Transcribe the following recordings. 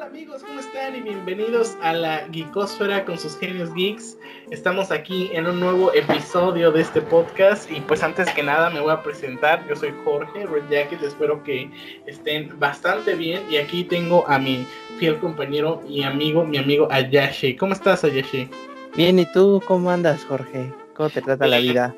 Hola amigos, ¿cómo están? Y bienvenidos a la Geekosfera con sus genios geeks. Estamos aquí en un nuevo episodio de este podcast y pues antes que nada me voy a presentar. Yo soy Jorge Red Jacket, espero que estén bastante bien y aquí tengo a mi fiel compañero y amigo, mi amigo Ayashi. ¿Cómo estás Ayashi? Bien, ¿y tú cómo andas Jorge? ¿Cómo te trata la vida?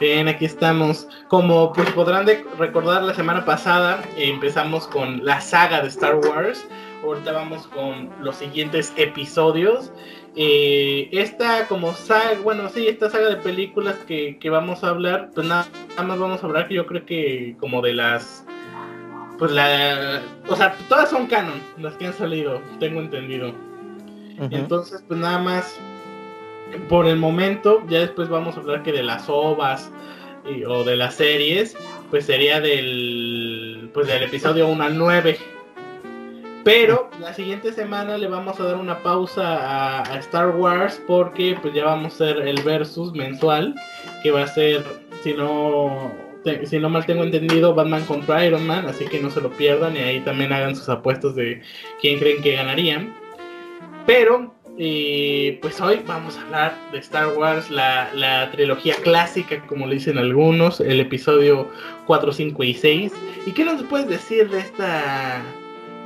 Bien, aquí estamos. Como pues podrán recordar la semana pasada empezamos con la saga de Star Wars. Ahorita vamos con los siguientes episodios. Eh, esta como saga, bueno, sí, esta saga de películas que, vamos a hablar, pues nada, más vamos a hablar que yo creo que como de las... Pues la... O sea, todas son canon, las que han salido, tengo entendido. Entonces, pues nada más por el momento, ya después vamos a hablar que de las ovas o de las series, pues sería del, pues del episodio 1 al 9. Pero la siguiente semana le vamos a dar una pausa a, Star Wars porque pues ya vamos a hacer el versus mensual que va a ser, si no, si no mal tengo entendido, Batman contra Iron Man, así que no se lo pierdan y ahí también hagan sus apuestos de quién creen que ganarían. Pero y pues hoy vamos a hablar de Star Wars, la, trilogía clásica, como le dicen algunos, el episodio 4, 5 y 6. ¿Y qué nos puedes decir de esta,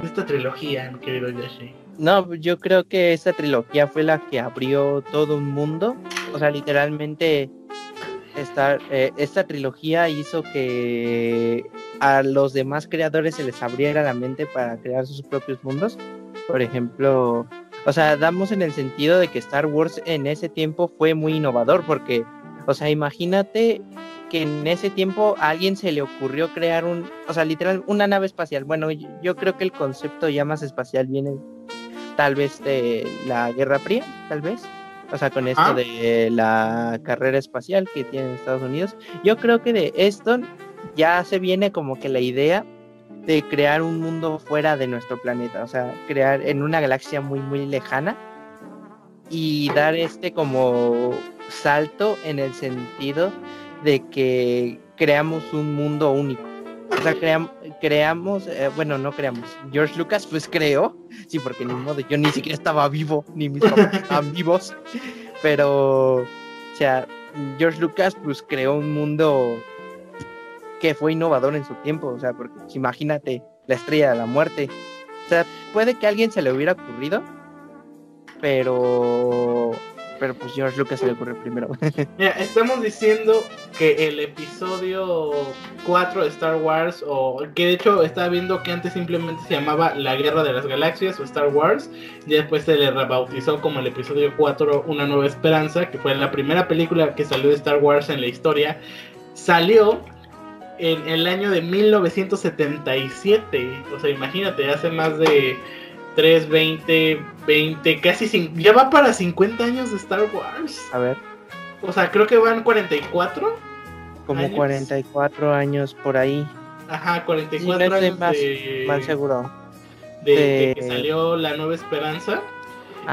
esta trilogía, querido Yashi? No, yo creo que esta trilogía fue la que abrió todo un mundo. O sea, literalmente esta, eh, esta trilogía hizo que a los demás creadores se les abriera la mente para crear sus propios mundos. Por ejemplo, o sea, damos en el sentido de que Star Wars en ese tiempo fue muy innovador, porque, o sea, imagínate que en ese tiempo a alguien se le ocurrió crear un, o sea, literal, una nave espacial. Bueno, yo, creo que el concepto ya más espacial viene tal vez de la Guerra Fría, tal vez. O sea, con esto ah. de la carrera espacial que tiene Estados Unidos. Yo creo que de esto ya se viene como que la idea de crear un mundo fuera de nuestro planeta, o sea, crear en una galaxia muy, muy lejana y dar este como salto en el sentido de que creamos un mundo único. O sea, creamos, eh, bueno, no creamos. George Lucas pues creó, sí, porque ni modo, yo ni siquiera estaba vivo, ni mis papás estaban vivos, pero, o sea, George Lucas pues creó un mundo que fue innovador en su tiempo, o sea, porque pues, imagínate la estrella de la muerte. O sea, puede que a alguien se le hubiera ocurrido, pero pero pues George Lucas se le ocurrió primero. Mira, estamos diciendo que el episodio 4 de Star Wars, o que de hecho estaba viendo que antes simplemente se llamaba La Guerra de las Galaxias o Star Wars, y después se le rebautizó como el episodio 4 Una Nueva Esperanza, que fue la primera película que salió de Star Wars en la historia. Salió en el año de 1977. O sea, imagínate, hace más de 3, 20, 20, casi ya va para 50 años de Star Wars. A ver. O sea, creo que van 44. Como 44 años por ahí. Ajá, 44 años más, más seguro. De, que salió La Nueva Esperanza.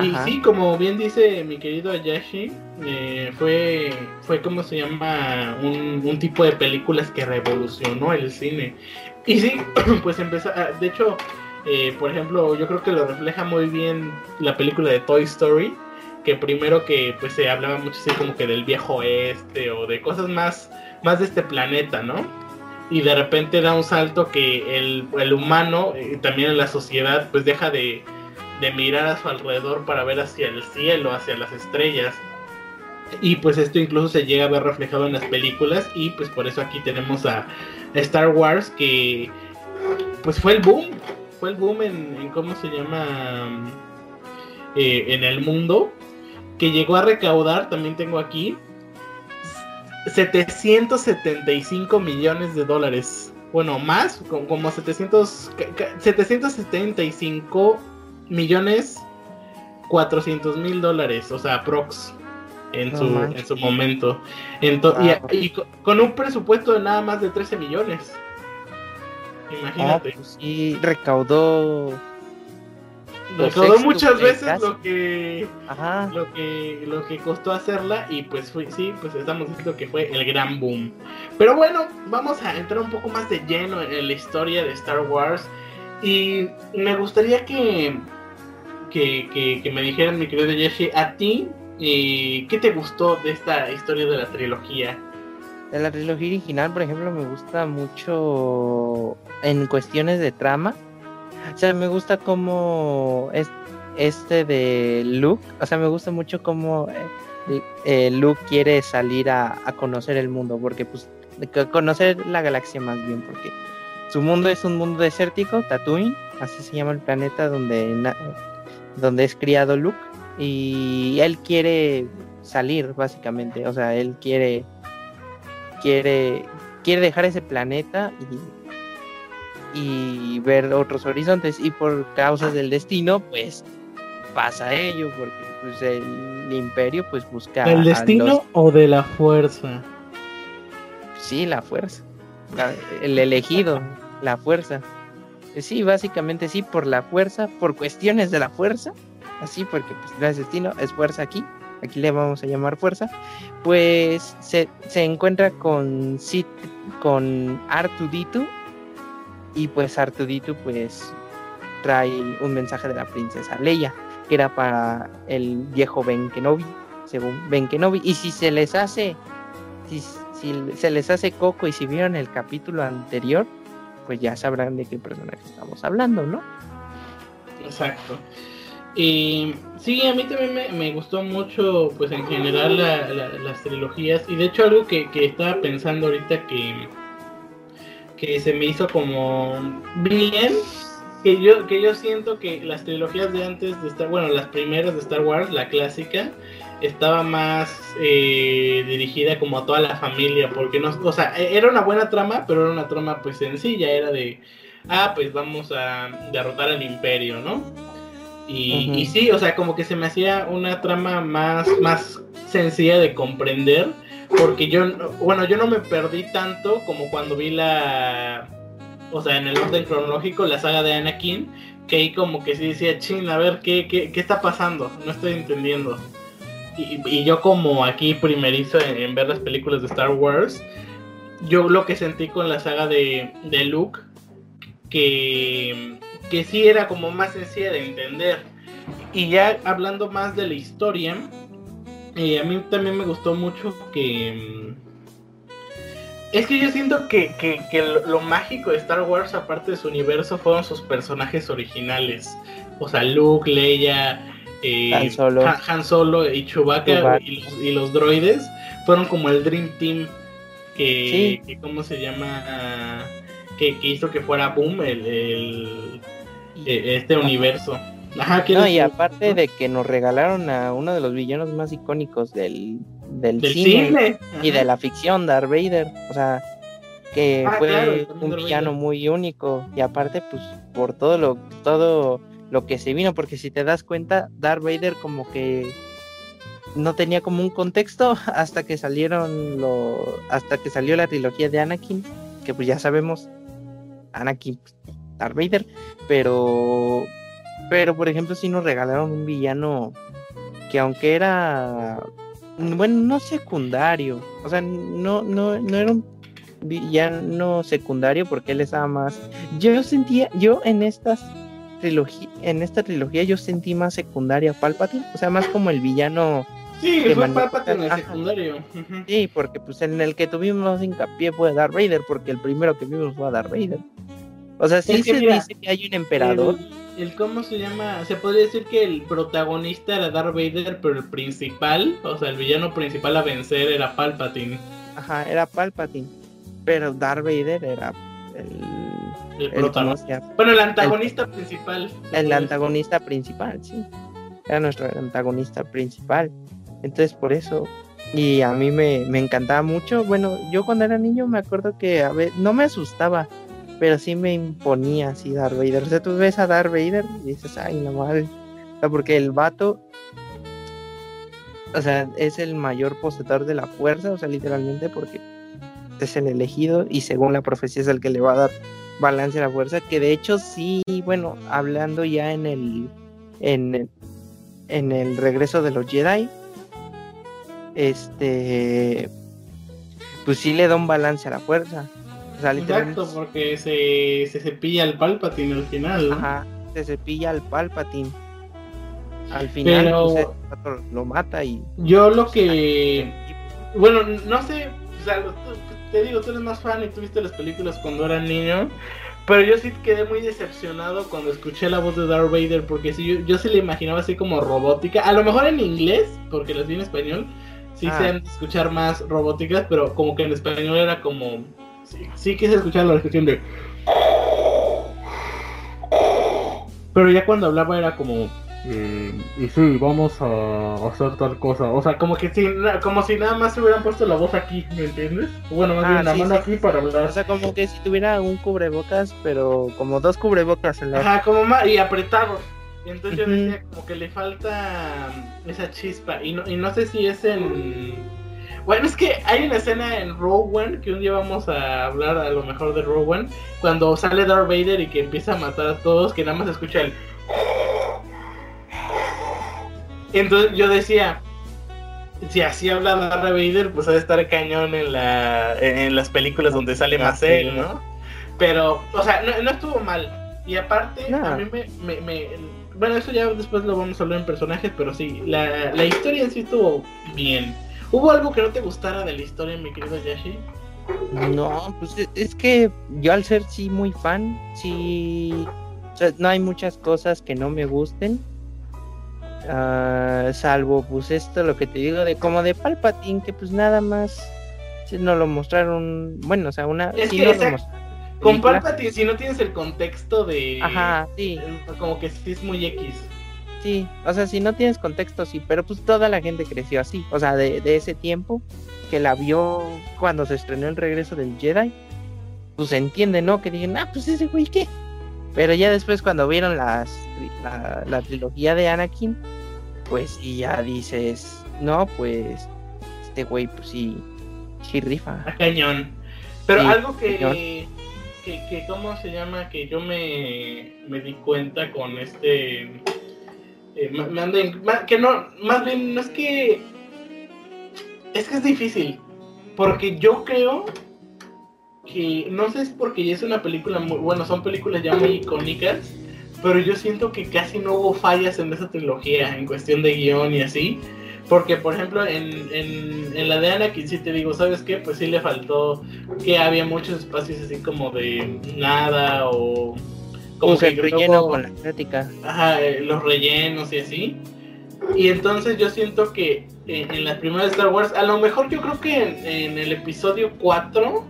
Y sí, como bien dice mi querido Ayashi, eh, fue, fue como se llama un, tipo de películas que revolucionó el cine. Y sí, pues empezó, ah, de hecho, eh, por ejemplo, yo creo que lo refleja muy bien la película de Toy Story, que primero que pues se hablaba mucho así como que del viejo oeste o de cosas más, más de este planeta, ¿no? Y de repente da un salto que el, el humano, y eh, también en la sociedad, pues deja de de mirar a su alrededor para ver hacia el cielo, hacia las estrellas. Y pues esto incluso se llega a ver reflejado en las películas y pues por eso aquí tenemos a Star Wars que pues fue el boom, fue el boom en, cómo se llama eh, en el mundo, que llegó a recaudar, también tengo aquí, 775 millones de dólares. Bueno, más, como 700, 775 millones 400 mil dólares, o sea, prox en, su, en su momento. y, con un presupuesto de nada más de 13 millones. Imagínate. y ah, pues recaudó. Recaudó muchas veces lo que, lo que lo que costó hacerla y pues fue, sí, pues estamos diciendo que fue el gran boom. Pero bueno, vamos a entrar un poco más de lleno en la historia de Star Wars y me gustaría que que, que, me dijeran, mi querido Yoshi, a ti, eh, ¿qué te gustó de esta historia de la trilogía? De la trilogía original, por ejemplo, me gusta mucho en cuestiones de trama. O sea, me gusta como es, este de Luke, o sea, me gusta mucho como eh, eh, Luke quiere salir a, a, conocer el mundo, porque pues conocer la galaxia más bien, porque su mundo es un mundo desértico, Tatooine, así se llama el planeta donde, donde es criado Luke, y él quiere salir básicamente, o sea, él quiere quiere, quiere dejar ese planeta y, y ver otros horizontes y por causas del destino pues pasa ello porque pues el imperio pues busca el destino o de la fuerza sí la fuerza el elegido la fuerza. Sí básicamente sí por la fuerza por cuestiones de la fuerza así porque pues no es destino es fuerza aquí aquí le vamos a llamar fuerza, pues se, encuentra con con Artuditu y pues Artuditu pues trae un mensaje de la princesa Leia que era para el viejo Ben Kenobi, según Ben Kenobi y si se les hace si, se les hace coco y si vieron el capítulo anterior pues ya sabrán de qué personaje estamos hablando, ¿no? Exacto. Y sí, a mí también me, gustó mucho, pues en general, las trilogías. Y de hecho, algo que, estaba pensando ahorita que, que se me hizo como bien, que yo, que yo siento que las trilogías de antes de Star bueno, las primeras de Star Wars, la clásica, estaba más eh, dirigida como a toda la familia, porque no, o sea, e, era una buena trama, pero era una trama pues sencilla, era de, ah, pues vamos a derrotar al imperio, ¿no? Y, sí, o sea, como que se me hacía una trama más, más sencilla de comprender, porque yo, bueno, yo no me perdí tanto como cuando vi la, o sea, en el orden cronológico, la saga de Anakin, que ahí como que sí decía, chin, a ver, ¿qué, qué, qué está pasando? No estoy entendiendo. Y, yo como aquí primerizo en, ver las películas de Star Wars, yo lo que sentí con la saga de, de Luke, que que sí era como más sencilla de entender. Y ya hablando más de la historia, eh, a mí también me gustó mucho que... Mm, es que yo siento que, lo, mágico de Star Wars, aparte de su universo, fueron sus personajes originales. O sea, Luke, Leia, eh, Han, Solo. y Chewbacca, Y, los, droides fueron como el Dream Team que, ¿cómo se llama? Que, hizo que fuera boom el, e, este universo. No, y aparte de que nos regalaron a uno de los villanos más icónicos del, del, cine, y de la ficción, Darth Vader. O sea, que ah, fue un villano muy único. Y aparte, pues, por todo lo, todo lo que se vino, porque si te das cuenta, Darth Vader como que no tenía como un contexto hasta que salieron lo, hasta que salió la trilogía de Anakin, que pues ya sabemos, Anakin pues, Darth Vader, pero pero por ejemplo si nos regalaron un villano que aunque era bueno, no secundario, o sea, no no no era un villano secundario porque él estaba más yo sentía yo en estas trilogía en esta trilogía yo sentí más secundaria a Palpatine, o sea, más como el villano Sí, fue Palpatine el secundario. Sí, porque pues en el que tuvimos hincapié fue Darth Vader, porque el primero que vimos fue a Darth Vader. O sea, sí se dice que hay un emperador. El, cómo se llama, se podría decir que el protagonista era Darth Vader, pero el principal, o sea, el villano principal a vencer era Palpatine. Ajá, era Palpatine, pero Darth Vader era el, el, protagonista. Bueno, el antagonista principal. El antagonista principal, sí. Era nuestro antagonista principal. Entonces, por eso y a mí me, me, encantaba mucho. Bueno, yo cuando era niño me acuerdo que a ver, no me asustaba, pero sí me imponía así Darth Vader. O sea, tú ves a Darth Vader y dices, ay, la madre. O sea, porque el vato, o sea, es el mayor poseedor de la fuerza, o sea, literalmente porque es el elegido y según la profecía es el que le va a dar balance a la fuerza, que de hecho sí, bueno, hablando ya en el, en, en el regreso de los Jedi, este, pues sí le da un balance a la fuerza. Exacto, porque se, se cepilla el Palpatine al final. Ajá, se cepilla el Palpatine. Al final Pero- pues, lo mata y Yo lo que. Bueno, no sé. O sea, tú- te digo, tú eres más fan y tú viste las películas cuando era niño. Pero yo sí quedé muy decepcionado cuando escuché la voz de Darth Vader. Porque sí, yo, yo sí le imaginaba así como robótica. A lo mejor en inglés, porque las vi en español. Sí Ah. se han de escuchar más robóticas. Pero como que en español era como. Sí, sí quise escuchar la descripción de. Pero ya cuando hablaba era como. eh, y sí, vamos a hacer tal cosa. O sea, como que si, como si nada más se hubieran puesto la voz aquí, ¿me entiendes? Bueno, más Ah, bien la sí, mano sí. aquí para hablar. o sea como que si tuviera un cubrebocas pero como dos cubrebocas en la Ajá, como más, y apretado. Y entonces yo decía como que le falta esa chispa. Y no, y no sé si es en... Bueno, es que hay una escena en Rogue One, que un día vamos a hablar a lo mejor de Rogue One, cuando sale Darth Vader y que empieza a matar a todos, que nada más escucha el... Entonces yo decía, si así habla Darth Vader, pues ha de estar cañón en, la, en, las películas donde sale Ah, más él, ¿no? Pero, o sea, no, no estuvo mal. Y aparte, No. a mí me, me, me- Bueno, eso ya después lo vamos a hablar en personajes, pero sí, la, la historia en sí estuvo bien. ¿Hubo algo que no te gustara de la historia, mi querido Yashi? No, pues e- es que yo al ser sí muy fan, sí, o sea, no hay muchas cosas que no me gusten, Ah, salvo pues esto lo que te digo de como de Palpatine que pues nada más sí no lo mostraron, bueno, o sea, una Es sí que no lo mostraron. Con. Palpatine, si no tienes el contexto de... Ajá, sí, Como que sí es muy X. sí, o sea, si no tienes contexto sí, pero pues toda la gente creció así, o sea, de, de ese tiempo que la vio cuando se estrenó el regreso del Jedi, pues se entiende, ¿no? Que digan, ah, pues ese güey, ¿qué? Pero ya después cuando vieron las, la, la trilogía de Anakin, pues sí ya dices, no, pues este güey, pues sí, sí rifa. A cañón. Pero Sí, algo que, que, que, ¿cómo se llama? Que yo me, me di cuenta con este... eh, me anda que no, más bien, no es que... Es que es difícil. Porque yo creo que, no sé si es porque ya es una película muy, bueno, son películas ya muy icónicas, pero yo siento que casi no hubo fallas en esa trilogía, en cuestión de guion y así. Porque, por ejemplo, en, en, en la de Anakin sí te digo, ¿sabes qué? Pues sí le faltó que había muchos espacios así como de nada o... Como que el relleno con la crítica. Ajá, eh, los rellenos y así. Y entonces yo siento que eh, en las primeras Star Wars, a lo mejor yo creo que en, en el episodio 4,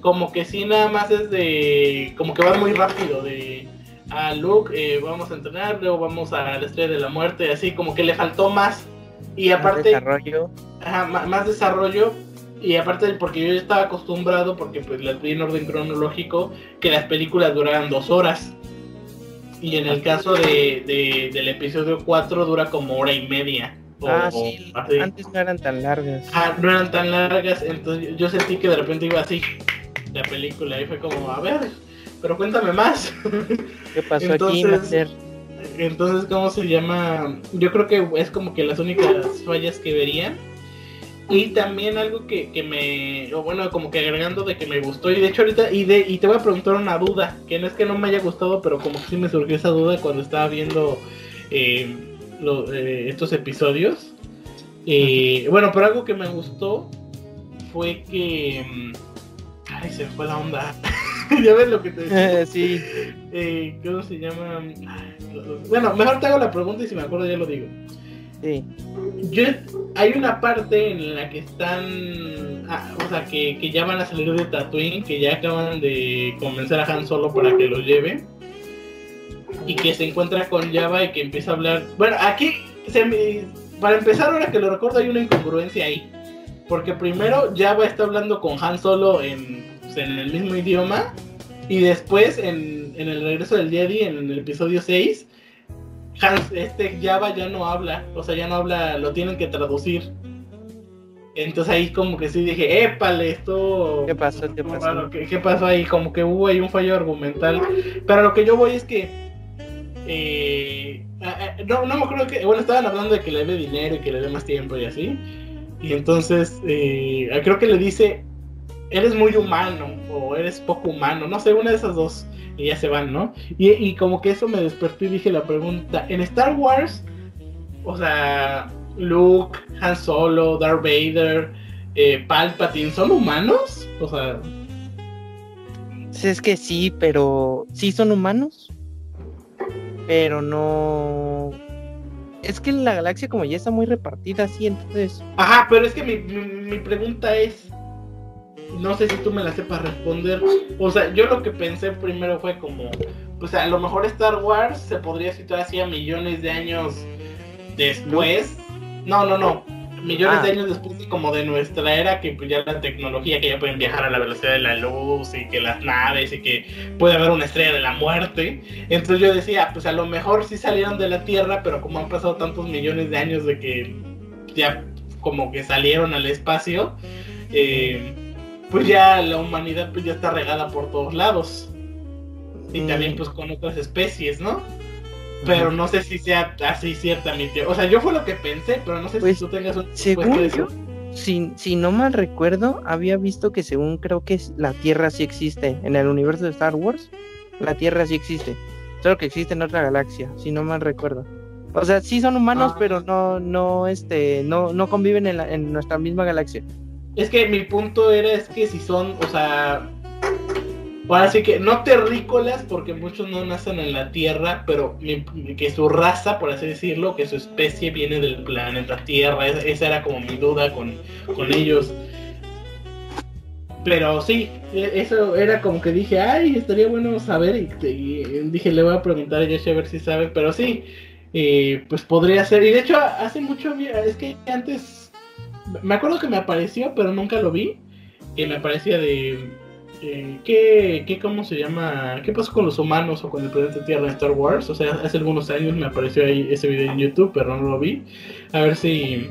como que sí nada más es de, como que va muy rápido, de a Luke eh, vamos a entrenar, luego vamos a la estrella de la muerte, así como que le faltó más. Y más aparte, desarrollo. Ajá, más desarrollo y aparte porque yo ya estaba acostumbrado porque pues las vi en orden cronológico que las películas duraran dos horas y en el caso de, de- del episodio 4 dura como hora y media o- Ah, sí, así. antes no eran tan largas. Ah, no eran tan largas entonces yo sentí que de repente iba así la película y fue como a ver pero cuéntame más ¿Qué pasó aquí, entonces- Master? Entonces, ¿cómo se llama? Yo creo que es como que las únicas fallas que vería. Y también algo que, que me, o bueno, como que agregando de que me gustó. Y de hecho ahorita, y, de, y te voy a preguntar una duda, que no es que no me haya gustado, pero como que sí me surgió esa duda cuando estaba viendo eh, lo- eh, estos episodios. Eh, bueno, pero algo que me gustó fue que... mm, Ay, se fue la onda. ya ves lo que te decía. sí, Eh, ¿Cómo se llama? Bueno, mejor te hago la pregunta y si me acuerdo ya lo digo. Sí. Yo, hay una parte en la que están, ah, o sea, que, que ya van a salir de Tatooine, que ya acaban de convencer a Han Solo para que los lleve. Y que se encuentra con Java y que empieza a hablar. Bueno, aquí, se me- para empezar, ahora que lo recuerdo, hay una incongruencia ahí. Porque primero Java está hablando con Han Solo en, pues, en el mismo idioma. Y después, en, en el regreso del Jedi, en el episodio 6, Hans, este Java ya no habla, o sea, ya no habla, lo tienen que traducir. Entonces ahí como que sí dije, épale, esto... ¿Qué pasó? ¿Qué pasó? raro, ¿Qué, qué pasó ahí? Como que hubo ahí un fallo argumental. Pero lo que yo voy es que... eh, no, no me acuerdo que... Bueno, estaban hablando de que le dé dinero y que le dé más tiempo y así. Y entonces eh, creo que le dice, eres muy humano o eres poco humano, no sé, una de esas dos. Y ya se van, ¿no? Y, y como que eso me despertó y dije la pregunta, en Star Wars, o sea, Luke, Han Solo, Darth Vader, eh, Palpatine, ¿son humanos? O sea... Es que sí, pero sí son humanos, pero no... Es que la galaxia como ya está muy repartida, sí, entonces... Ajá, pero es que mi, mi pregunta es, no sé si tú me la sepas responder. O sea, yo lo que pensé primero fue como, pues a lo mejor Star Wars se podría situar así a millones de años después. No, no, no. Millones de ah. años después como de nuestra era, que pues ya la tecnología, que ya pueden viajar a la velocidad de la luz y que las naves y que puede haber una estrella de la muerte. Entonces yo decía, pues a lo mejor sí salieron de la Tierra, pero como han pasado tantos millones de años de que ya como que salieron al espacio, eh, pues ya la humanidad pues ya está regada por todos lados. Y mm. también pues con otras especies, ¿no? Pero no sé si sea así cierta mi. O sea, yo fue lo que pensé, pero no sé si pues, tú tengas un según yo, si, si no mal recuerdo, había visto que según creo que la Tierra sí existe. En el universo de Star Wars, la Tierra sí existe. Solo que existe en otra galaxia, si no mal recuerdo. O sea, sí son humanos, ah. pero no, no, este, no, no conviven en, en nuestra misma galaxia. Es que mi punto era es que si son, o sea, ahora sí que no terrícolas, porque muchos no nacen en la Tierra, pero que su raza, por así decirlo, que su especie viene del planeta Tierra. esa era como mi duda con, con ellos. Pero sí, e, eso era como que dije, ay, estaría bueno saber. Y, dije, le voy a preguntar a Yoshi a ver si sabe. Pero sí, eh, pues podría ser. Y de hecho, hace mucho, es que antes me acuerdo que me apareció, pero nunca lo vi. Que me aparecía de. Eh, ¿qué, ¿Qué, cómo se llama? ¿Qué pasó con los humanos o con el planeta Tierra en Star Wars? O sea, hace algunos años me apareció ahí ese video en YouTube, pero no lo vi. A ver si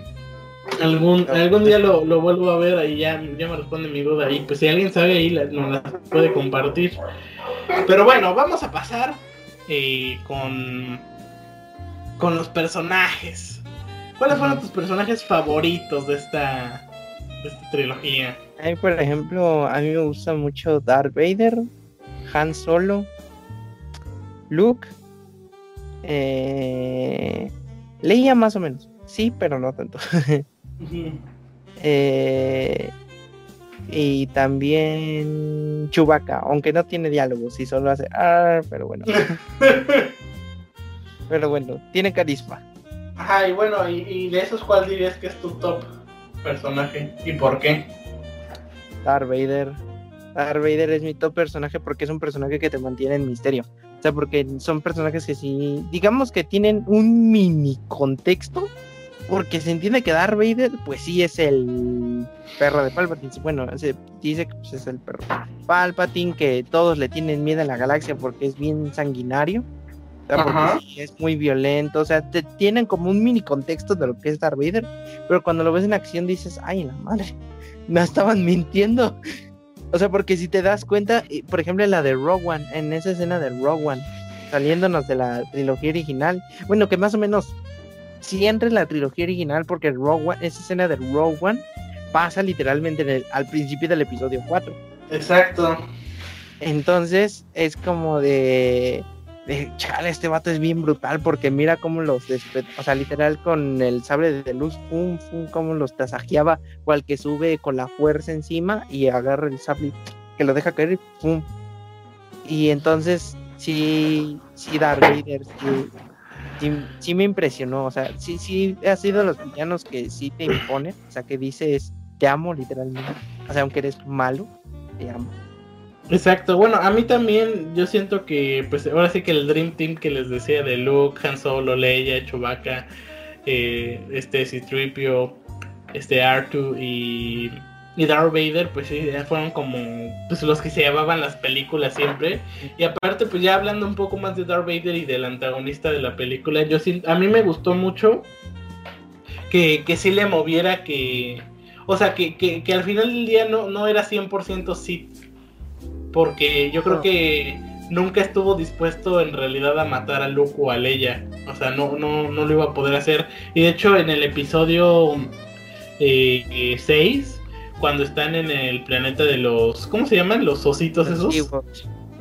algún algún día lo, lo vuelvo a ver ahí ya, ya me responde mi duda ahí. Pues si alguien sabe ahí, nos la puede compartir. Pero bueno, vamos a pasar eh, con, con los personajes. ¿Cuáles fueron tus personajes favoritos de esta, de esta trilogía? por ejemplo, a mí me gusta mucho Darth Vader, Han Solo, Luke, eh, Leia más o menos, sí, pero no tanto. Eh, y también Chewbacca, aunque no tiene diálogos y solo hace ah, pero bueno. pero bueno, tiene carisma. Ajá, y bueno, y, de esos, ¿cuál dirías que es tu top personaje y por qué? Darth Vader. Darth Vader es mi top personaje porque es un personaje que te mantiene en misterio. O sea, porque son personajes que sí, digamos que tienen un mini contexto, porque se entiende que Darth Vader, pues sí es el perro de Palpatine. Bueno, se dice que pues, es el perro Palpatine, que todos le tienen miedo a la galaxia porque es bien sanguinario es muy violento, o sea, te tienen como un mini contexto de lo que es Darth Vader, pero cuando lo ves en acción dices, ay, la madre, me estaban mintiendo. O sea, porque si te das cuenta, por ejemplo, en la de Rogue One, en esa escena de Rogue One, saliéndonos de la trilogía original, bueno, que más o menos si entra en la trilogía original, porque Rogue One, esa escena de Rogue One pasa literalmente al principio del episodio 4. Exacto. Entonces, es como de de chale, este vato es bien brutal porque mira cómo los, o sea, literal con el sable de luz, pum, pum, cómo los tasajeaba, cual que sube con la fuerza encima y agarra el sable que lo deja caer, pum. Y entonces, sí, sí, Darth Vader, sí, me impresionó, o sea, sí, sí, ha sido los villanos que sí te imponen, o sea, que dices, te amo literalmente, o sea, aunque eres malo, te amo. Exacto, bueno, a mí también yo siento que, pues ahora sí que el Dream Team que les decía de Luke, Han Solo, Leia, Chewbacca, eh, este Citripio, este Artu y, y Darth Vader, pues sí, ya fueron como pues, los que se llevaban las películas siempre. Y aparte, pues ya hablando un poco más de Darth Vader y del antagonista de la película, yo a mí me gustó mucho que, que sí le moviera que... O sea, que, que, que al final del día no, no era 100% Sith porque yo creo que nunca estuvo dispuesto en realidad a matar a Luke o a Leia. O sea, no, no, no lo iba a poder hacer. Y de hecho en el episodio 6, eh, cuando están en el planeta de los... ¿Cómo se llaman? Los ositos esos.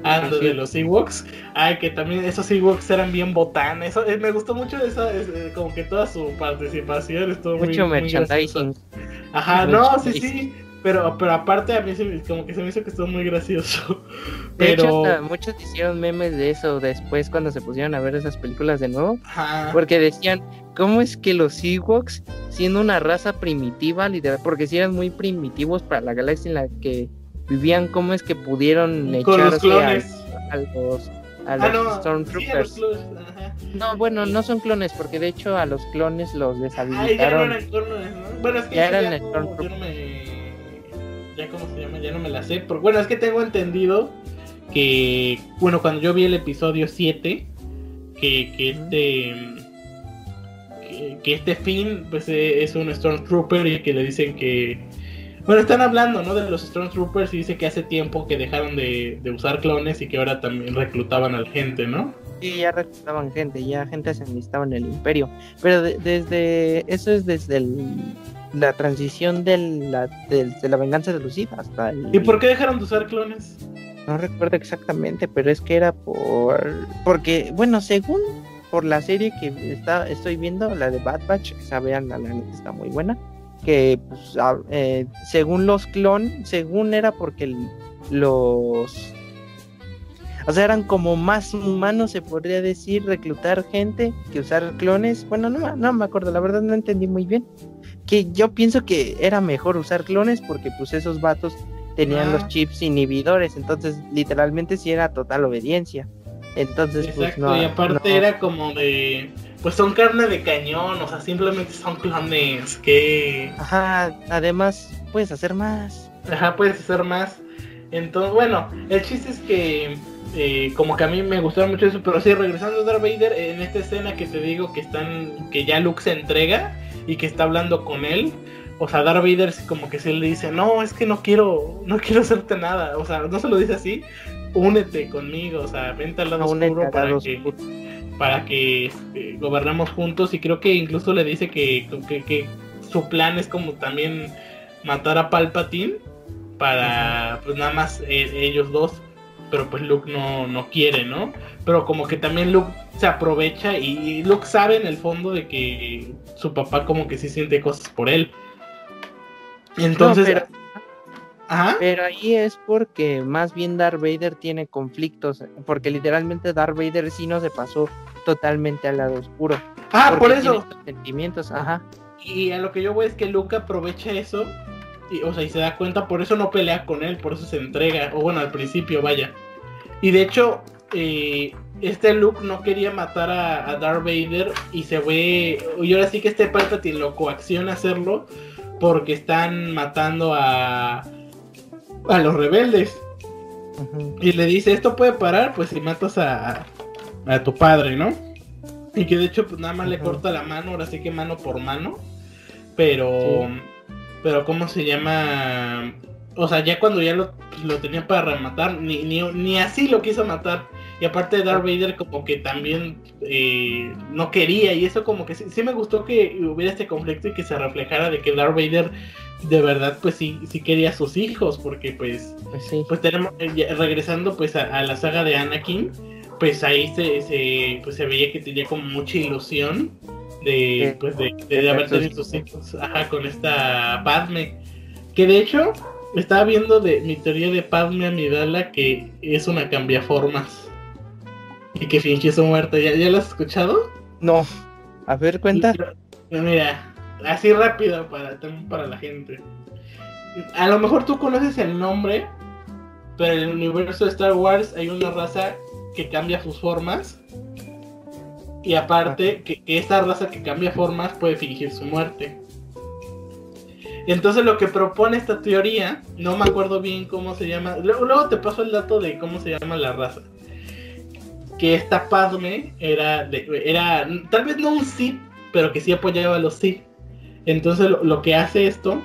Ah, de los Ewoks. Ay, que también esos Ewoks eran bien botanes. Eso, eh, me gustó mucho esa, eh, como que toda su participación. Estuvo mucho merchandising. Ajá, no, sí, sí. Pero, pero aparte a mí se, como que se me hizo que estuvo muy gracioso. Pero... De hecho, muchos hicieron memes de eso después cuando se pusieron a ver esas películas de nuevo. Porque decían, ¿cómo es que los Ewoks, siendo una raza primitiva, literal, porque si eran muy primitivos para la galaxia en la que vivían, ¿cómo es que pudieron echarse a, los, a los ah, Stormtroopers? no, bueno, no son clones, porque de hecho a los clones los deshabilitaron. Ay, ya no eran clones, ¿no? Bueno, es que ya eran Stormtroopers ya cómo se llama, ya no me la sé. Pero bueno, es que tengo entendido que, bueno, cuando yo vi el episodio 7, que, que este que, este fin pues eh, es un Stormtrooper y que le dicen que bueno están hablando no de los Stormtroopers y dice que hace tiempo que dejaron de, usar clones y que ahora también reclutaban a la gente no sí ya reclutaban gente ya gente se enlistaba en el imperio. Pero desde eso es desde el la transición de la, de, la venganza de Lucida hasta el... ¿Y por qué dejaron de usar clones? No recuerdo exactamente, pero es que era por... Porque, bueno, según por la serie que está, estoy viendo, la de Bad Batch, esa vean, la, la está muy buena, que pues, eh, según los clones, según era porque los... O sea, eran como más humanos, se podría decir, reclutar gente que usar clones. Bueno, no, no me acuerdo, la verdad no entendí muy bien que yo pienso que era mejor usar clones porque pues esos vatos tenían los ah. chips inhibidores, entonces literalmente sí era total obediencia. Entonces, pues no. Y aparte era como de. Pues son carne de cañón, o sea, simplemente son clones que. Ajá, además puedes hacer más. Ajá, puedes hacer más. Entonces, bueno, el chiste es que. Eh, como que a mí me gustaron mucho eso, pero sí, regresando a Darth Vader, en esta escena que te digo que están. que ya Luke se entrega y que está hablando con él. O sea, Darth Vader como que se le dice, no, es que no quiero, no quiero hacerte nada. O sea, no se lo dice así, únete conmigo, o sea, vente al lado oscuro para que, para que este, gobernemos juntos. Y creo que incluso le dice que, que, su plan es como también matar a Palpatine para, pues nada más eh, ellos dos. Pero pues Luke no, no quiere, ¿no? Pero como que también Luke se aprovecha y Luke sabe en el fondo de que su papá como que sí siente cosas por él. Entonces... pero, pero ahí es porque más bien Darth Vader tiene conflictos, porque literalmente Darth Vader sí no se pasó totalmente al lado oscuro. Ah, por eso. Sentimientos, ajá. Y a lo que yo voy es que Luke aprovecha eso, y, o sea, y se da cuenta, por eso no pelea con él, por eso se entrega, o bueno, al principio, vaya. Y de hecho, eh, este Luke no quería matar a, Darth Vader y se ve. Y ahora sí que este Palpatine lo coacciona a hacerlo porque están matando a. a los rebeldes. Y le dice: Esto puede parar, pues si matas a, a tu padre, ¿no? Y que de hecho, pues nada más le corta la mano, ahora sí que mano por mano. Pero. Pero, ¿cómo se llama? O sea, ya cuando ya lo, lo tenía para rematar, ni, ni, ni así lo quiso matar. Y aparte Darth Vader como que también eh, no quería. Y eso como que sí, me gustó que hubiera este conflicto y que se reflejara de que Darth Vader de verdad pues sí, sí quería a sus hijos. Porque pues pues, pues tenemos eh, regresando pues a, la saga de Anakin pues ahí se, se, pues se veía que tenía como mucha ilusión de, pues de, de, haber tenido sus hijos ajá, con esta Padme que de hecho estaba viendo de mi teoría de Padme Amidala que es una cambiaformas y que fingió su muerte. ¿Ya, ¿Ya lo has escuchado? No. A ver, cuenta. Mira, así rápido para, para la gente. A lo mejor tú conoces el nombre, pero en el universo de Star Wars hay una raza que cambia sus formas. Y aparte, que, esta raza que cambia formas puede fingir su muerte. Entonces lo que propone esta teoría, no me acuerdo bien cómo se llama. luego te paso el dato de cómo se llama la raza que esta Padme era, era tal vez no un Sith, pero que sí apoyaba a los Sith. Entonces lo, que hace esto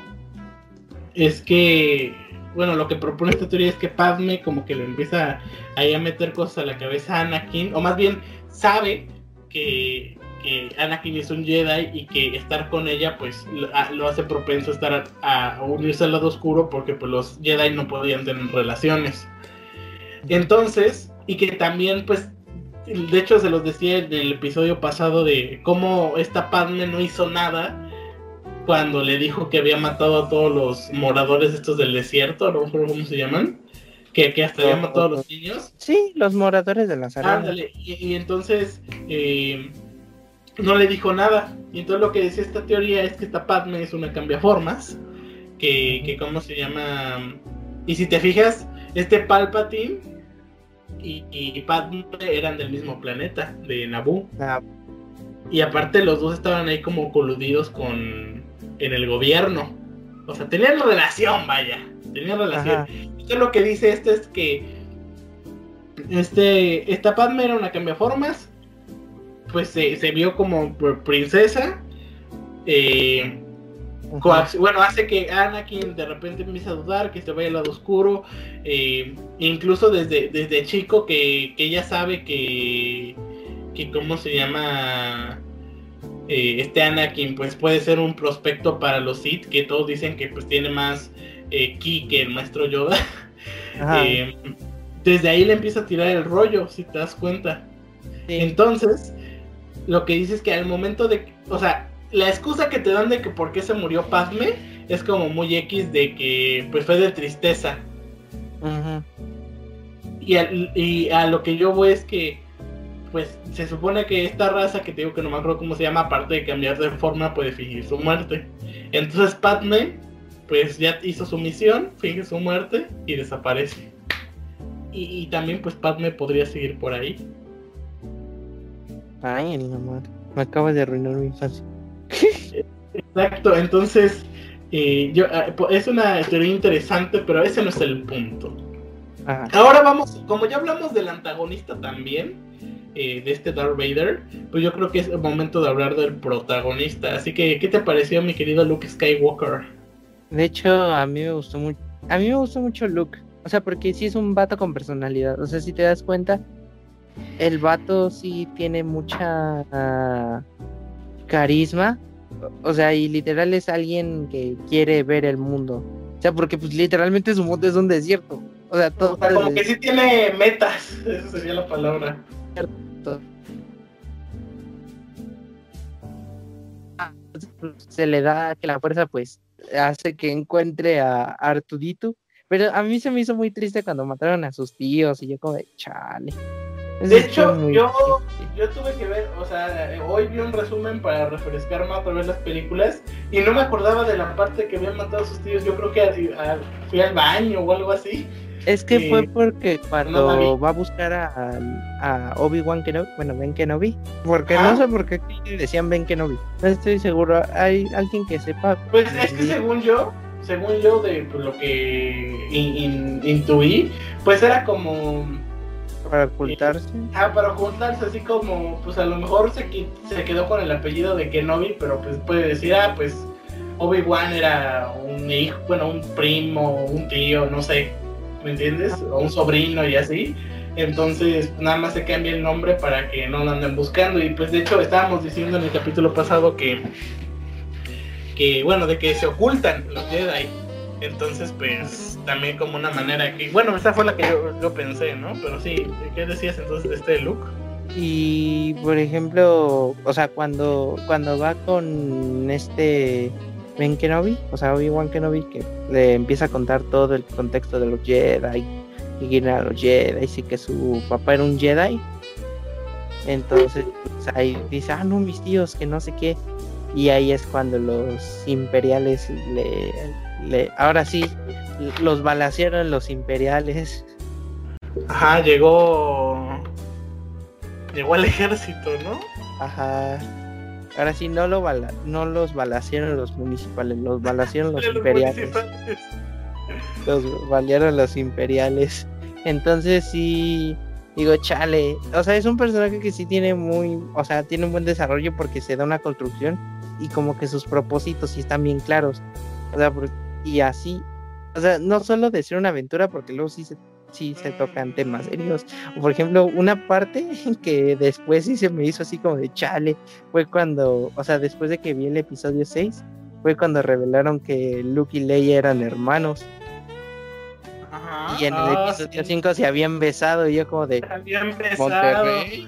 es que, bueno, lo que propone esta teoría es que Padme como que le empieza ahí a meter cosas a la cabeza a Anakin, o más bien sabe que, que Anakin es un Jedi y que estar con ella pues lo, hace propenso a estar a, unirse al lado oscuro porque pues los Jedi no podían tener relaciones. Entonces, y que también, pues, de hecho se los decía en el episodio pasado de cómo esta Padme no hizo nada cuando le dijo que había matado a todos los moradores estos del desierto, no cómo se llaman, que, que hasta había matado a los niños. Sí, los moradores de la sala. Y, y, entonces eh, no le dijo nada. Y entonces lo que decía esta teoría es que esta Padme es una cambiaformas, que, que cómo se llama... Y si te fijas, este Palpatine y, y Padme eran del mismo planeta, de Naboo. Ah, Y aparte los dos estaban ahí como coludidos con en el gobierno. O sea, tenían relación, vaya. Tenían relación. Ajá. Entonces lo que dice esto es que este esta Padme era una cambiaformas. Pues se, se vio como pr- princesa. Eh, bueno, hace que Anakin de repente empiece a dudar, que se vaya al lado oscuro. eh, incluso desde, desde chico que, que ella sabe que, que cómo se llama eh, este Anakin, pues puede ser un prospecto para los Sith, que todos dicen que pues tiene más eh, ki que el maestro Yoda. Ajá, Eh, desde ahí le empieza a tirar el rollo, si te das cuenta. sí. Entonces, lo que dice es que al momento de, o sea, la excusa que te dan de que por qué se murió Padme es como muy X de que pues fue de tristeza. Ujú. Y, al- y a lo que yo voy es que pues se supone que esta raza que te digo que no me acuerdo cómo se llama, aparte de cambiar de forma, puede fingir su muerte. Entonces Padme pues ya hizo su misión, finge su muerte y desaparece. Y, y también pues Padme podría seguir por ahí. Ay, en la madre. Me acabas de arruinar mi infancia. Exacto, entonces eh, yo, ah, es una teoría interesante, pero ese no es el punto. Ajá. Ahora vamos, como ya hablamos del antagonista también, eh, de este Darth Vader, pues yo creo que es el momento de hablar del protagonista. Así que, ¿qué te pareció, mi querido Luke Skywalker? De hecho, a mí me gustó mucho. A mí me gustó mucho Luke. O sea, porque sí es un vato con personalidad. O sea, si te das cuenta, el vato sí tiene mucha ah, carisma. O sea, y literal es alguien que quiere ver el mundo. O sea, porque pues literalmente su mundo es un desierto. O sea, todo O sea, como que sí tiene metas, esa sería la palabra. desierto. Se le da que la fuerza pues hace que encuentre a Artudito. Pero a mí se me hizo muy triste cuando mataron a sus tíos y yo como de chale. Eso De hecho, yo, triste. yo tuve que ver, o sea, hoy vi un resumen para refrescarme otra vez las películas y no me acordaba de la parte que habían matado a sus tíos. Yo creo que a- a- fui al baño o algo así. Es que eh, fue porque no cuando va a buscar a, a Obi-Wan Kenobi, bueno, Ben Kenobi, porque no sé por qué decían Ben Kenobi. No estoy seguro, hay alguien que sepa. Pues es que según yo, según yo de pues, lo que in- in- intuí, pues era como Para ocultarse. ah, para juntarse así como, pues a lo mejor se, se quedó con el apellido de Kenobi, pero pues puede decir, ah, pues Obi-Wan era un hijo, bueno, un primo, un tío, no sé, ¿me entiendes? O un sobrino y así. Entonces, nada más se cambia el nombre para que no lo anden buscando. Y pues de hecho estábamos diciendo en el capítulo pasado que, que bueno, de que se ocultan los Jedi. Entonces, pues también como una manera que, bueno, esa fue la que yo, yo pensé, ¿no? Pero sí, ¿qué decías entonces de este look? Y por ejemplo, o sea, cuando, cuando va con este Ben Kenobi, o sea, Obi-Wan Kenobi, que le empieza a contar todo el contexto de los Jedi, y quién eran los Jedi, y que su papá era un Jedi. Entonces, pues, ahí dice, ah, no, mis tíos, que no sé qué. Y ahí es cuando los imperiales le. le ahora sí, los balacearon los imperiales. Ajá, llegó. Llegó al ejército, ¿no? Ajá. Ahora sí, no, lo bala no los balacearon los municipales, los balacearon los imperiales. Los balearon los imperiales. Entonces sí, digo, chale. O sea, es un personaje que sí tiene muy, o sea, tiene un buen desarrollo porque se da una construcción y como que sus propósitos sí están bien claros. O sea, y así, o sea, no solo de ser una aventura, porque luego sí se, sí se tocan temas serios. Por ejemplo, una parte que después sí se me hizo así como de chale, fue cuando, o sea, después de que vi el episodio 6, fue cuando revelaron que Luke y Leia eran hermanos. Ajá. Y en el Ah, episodio sí. 5 se habían besado y yo como de Había empezado. Monterrey.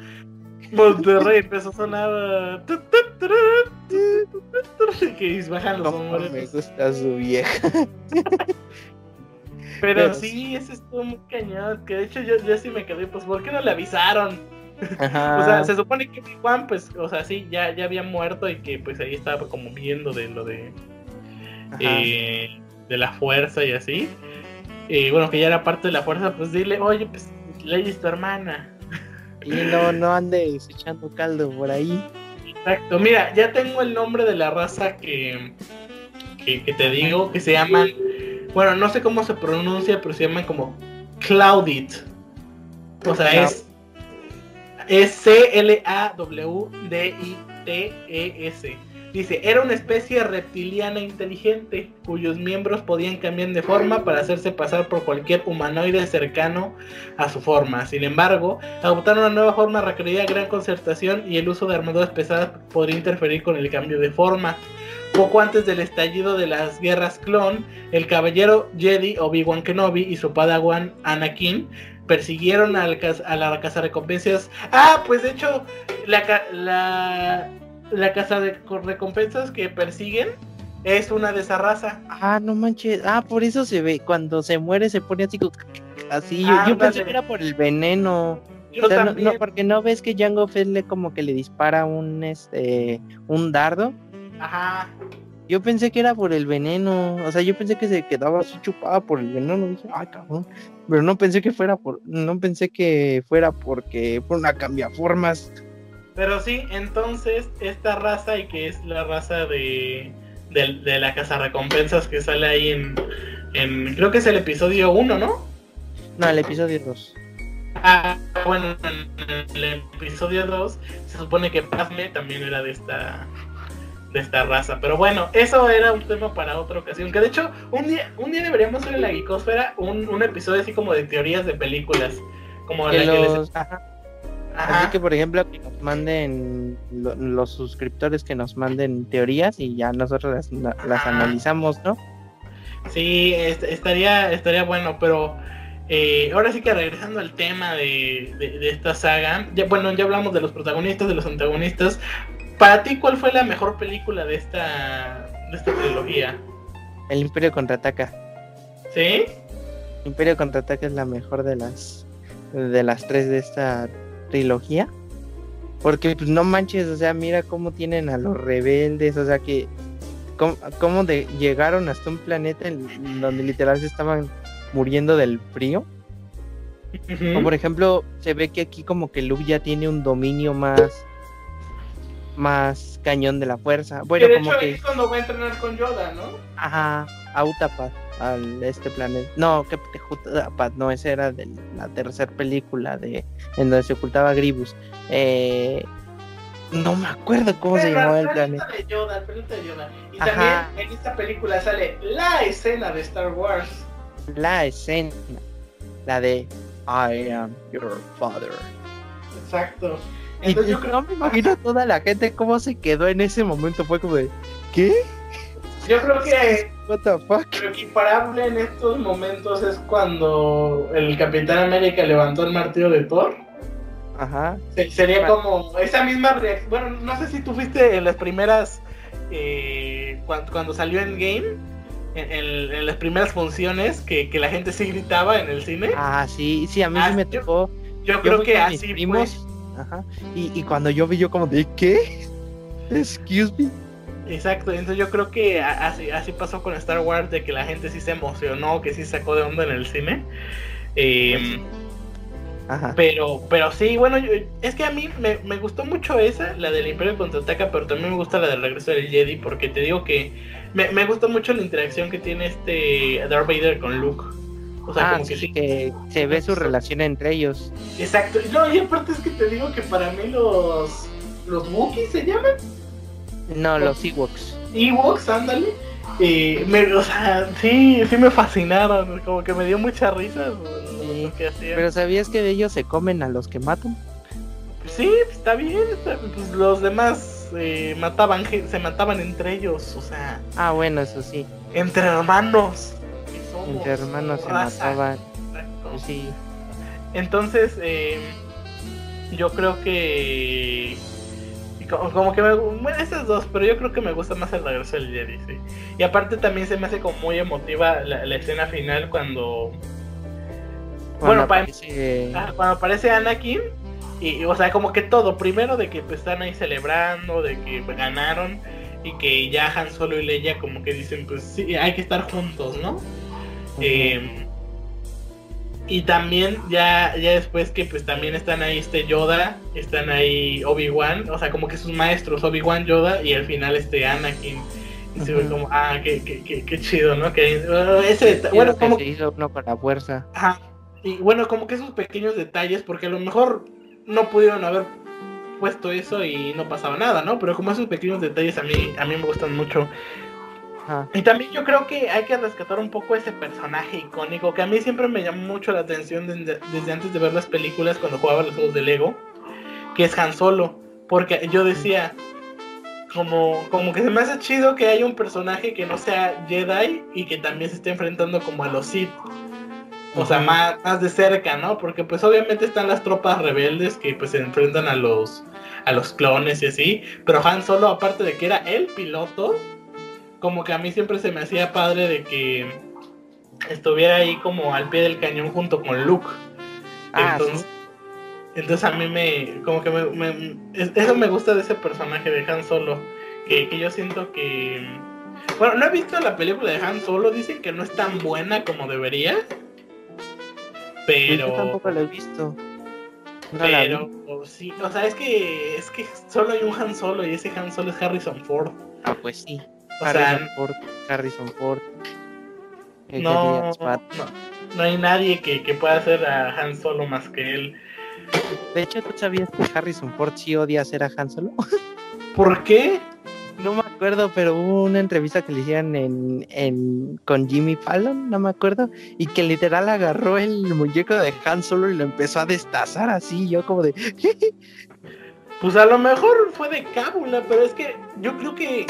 Monterrey empezó a sonar. Que bajan los cómo me gusta su vieja. Pero pero sí, ese estuvo muy cañón. Que de hecho yo, yo sí me quedé, pues, ¿por qué no le avisaron? Ajá. O sea, se supone que Juan, pues, o sea, sí, ya, ya había muerto y que pues ahí estaba como viendo de lo de. Eh, de la fuerza y así. Y bueno, que ya era parte de la fuerza, pues dile, oye, pues, Ley es tu hermana. Y no, no andes echando caldo por ahí. Exacto, mira, ya tengo el nombre de la raza que, que, que te digo, que se llaman, bueno, no sé cómo se pronuncia, pero se llaman como Cloudit. O sea, es, es C-L-A-W-D-I-T-E-S. Dice, era una especie reptiliana inteligente cuyos miembros podían cambiar de forma para hacerse pasar por cualquier humanoide cercano a su forma. Sin embargo, adoptar una nueva forma requería gran concertación y el uso de armaduras pesadas podría interferir con el cambio de forma. Poco antes del estallido de las guerras clon, el caballero Jedi Obi-Wan Kenobi y su padawan Anakin persiguieron al a la casa recompensas. Ah, pues de hecho, la, la, la casa de co- recompensas que persiguen es una de esa raza. Ah, no manches. Ah, por eso se ve. Cuando se muere se pone así. Así. Yo, yo pensé que era por el veneno. Yo O sea, no, también. no, porque no ves que Jango Fett le como que le dispara un este un dardo. Ajá. Yo pensé que era por el veneno. O sea, yo pensé que se quedaba así chupada por el veneno. Dije, ay, cabrón. Pero no pensé que fuera por. No pensé que fuera porque fue una cambiaformas. Pero sí, entonces esta raza y que es la raza de, de, de la casa recompensas que sale ahí en, en creo que es el episodio 1, ¿no? No, el episodio 2. Ah, bueno, en el episodio 2 se supone que Padme también era de esta de esta raza, pero bueno, eso era un tema para otra ocasión, que de hecho un día un día deberíamos hacer en la Geekosfera un, un episodio así como de teorías de películas, como la Que que les- los- ajá. Ajá. Así que, por ejemplo, que nos manden lo- los suscriptores que nos manden teorías y ya nosotros las, las analizamos, ¿no? Sí, est- estaría, estaría bueno, pero eh, ahora sí que regresando al tema de, de- de esta saga, ya, bueno, ya hablamos de los protagonistas, de los antagonistas. Para ti, ¿cuál fue la mejor película de esta, de esta trilogía? El Imperio contraataca. ¿Sí? Imperio contraataca es la mejor de las de las tres de esta trilogía. Porque pues no manches, o sea, mira cómo tienen a los rebeldes, o sea que cómo, cómo de, llegaron hasta un planeta en donde literal se estaban muriendo del frío. O por ejemplo, se ve que aquí como que Luke ya tiene un dominio más más cañón de la fuerza. Bueno, que de como hecho que es cuando va a entrenar con Yoda, ¿no? ajá, a Utapad, al este planeta. No, que Utapad, no, esa era de la tercera película de en donde se ocultaba Gribus. Eh, no me acuerdo cómo se llamaba el planeta. planeta de Yoda, el planeta de Yoda. Y Ajá. también en esta película sale la escena de Star Wars. La escena, la de I am your father. Exacto. Y Entonces yo creo, no me imagino toda la gente cómo se quedó en ese momento. Fue como de, ¿qué? yo creo que What the fuck? Lo equiparable en estos momentos es cuando el Capitán América levantó el martillo de Thor. Ajá. Se- sería Bueno. como esa misma reacción. Bueno, no sé si tú fuiste en las primeras. eh, cuan- cuando, salió en Game. En, en- en las primeras funciones que, que la gente sí gritaba en el cine. Ah, sí, sí, a mí Ah, sí me yo- tocó. yo Yo creo que así primos. fue. Ajá. Y, y cuando yo vi, yo como de, ¿qué? Excuse me. Exacto, entonces yo creo que así, así pasó con Star Wars, de que la gente sí se emocionó, que sí sacó de onda en el cine. Eh, Ajá. Pero, pero sí, bueno, yo- es que a mí me, me gustó mucho esa, la del Imperio contraataca, pero también me gusta la del regreso del Jedi, porque te digo que me, me gusta mucho la interacción que tiene este Darth Vader con Luke. O sea, ah, como sí, que sí. que se ve su relación entre ellos. Exacto. No, y aparte es que te digo que para mí los. Los Wookiees se llaman. No, los Ewoks. Ewoks, ándale. Eh, me, o sea, sí, sí me fascinaron. Como que me dio mucha risa lo, Sí, lo que hacían. Pero ¿sabías que ellos se comen a los que matan? Sí, está bien. está- pues los demás eh, mataban, se mataban entre ellos, o sea, Ah, bueno, eso sí. entre hermanos. Entre hermanos se raza, mataban. sí. Entonces, eh, yo creo que. Como, que me. Bueno, estas dos, pero yo creo que me gusta más el regreso del Jedi, sí. Y aparte también se me hace como muy emotiva la, escena final cuando. bueno, aparece... cuando aparece Anakin. Y, o sea, como que todo. Primero de que pues, están ahí celebrando, de que ganaron. Y que ya Han Solo y Leia como que dicen, pues sí, hay que estar juntos, ¿no? Eh, y también ya, ya después que pues también están ahí este Yoda, están ahí Obi-Wan, o sea, como que sus maestros, Obi-Wan, Yoda, y al final este Anakin. Y se ve como, ah, qué, qué, qué, chido, ¿no? Que, ese, bueno, como... Se hizo uno con la fuerza. Ajá. Y bueno, como que esos pequeños detalles, porque a lo mejor no pudieron haber puesto eso y no pasaba nada, ¿no? Pero como esos pequeños detalles a mí, a mí me gustan mucho. Y también yo creo que hay que rescatar un poco ese personaje icónico que a mí siempre me llamó mucho la atención desde, antes de ver las películas cuando jugaba los juegos de Lego, que es Han Solo. Porque yo decía, como, como que se me hace chido que haya un personaje que no sea Jedi y que también se esté enfrentando como a los Sith. O sea, más, más de cerca, ¿no? Porque pues obviamente están las tropas rebeldes que pues se enfrentan a los, a los clones y así. Pero Han Solo, aparte de que era el piloto, como que a mí siempre se me hacía padre de que estuviera ahí como al pie del cañón junto con Luke. Ah, entonces, entonces a mí me, como que me, eso me gusta de ese personaje de Han Solo, que, yo siento que, bueno, no he visto la película de Han Solo, dicen que no es tan buena como debería, pero... Yo tampoco la he visto. pero sí, o sea, es que es que solo hay un Han Solo y ese Han Solo es Harrison Ford. Ah, pues sí. Harrison Ford, Harrison Ford. No, no, hay nadie que, pueda hacer a Han Solo más que él. De hecho, ¿tú sabías que Harrison Ford sí odia hacer a Han Solo? ¿Por qué? No me acuerdo, pero hubo una entrevista que le hicieron en, en, con Jimmy Fallon, no me acuerdo, y que literal agarró el muñeco de Han Solo y lo empezó a destazar así, yo como de... pues a lo mejor fue de cábula, pero es que yo creo que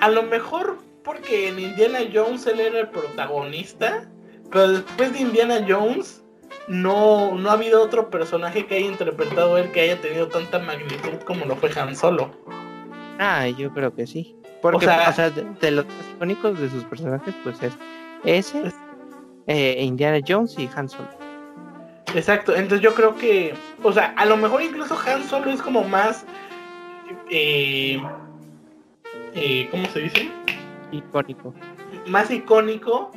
a lo mejor porque en Indiana Jones él era el protagonista, pero después de Indiana Jones no, no ha habido otro personaje que haya interpretado él que haya tenido tanta magnitud como lo fue Han Solo. Ah, yo creo que sí. Porque, o sea, de, los icónicos de sus personajes, pues es ese, eh, Indiana Jones y Han Solo. Exacto, entonces yo creo que, o sea, a lo mejor incluso Han Solo es como más eh, eh, ¿cómo se dice? Icónico. Más icónico,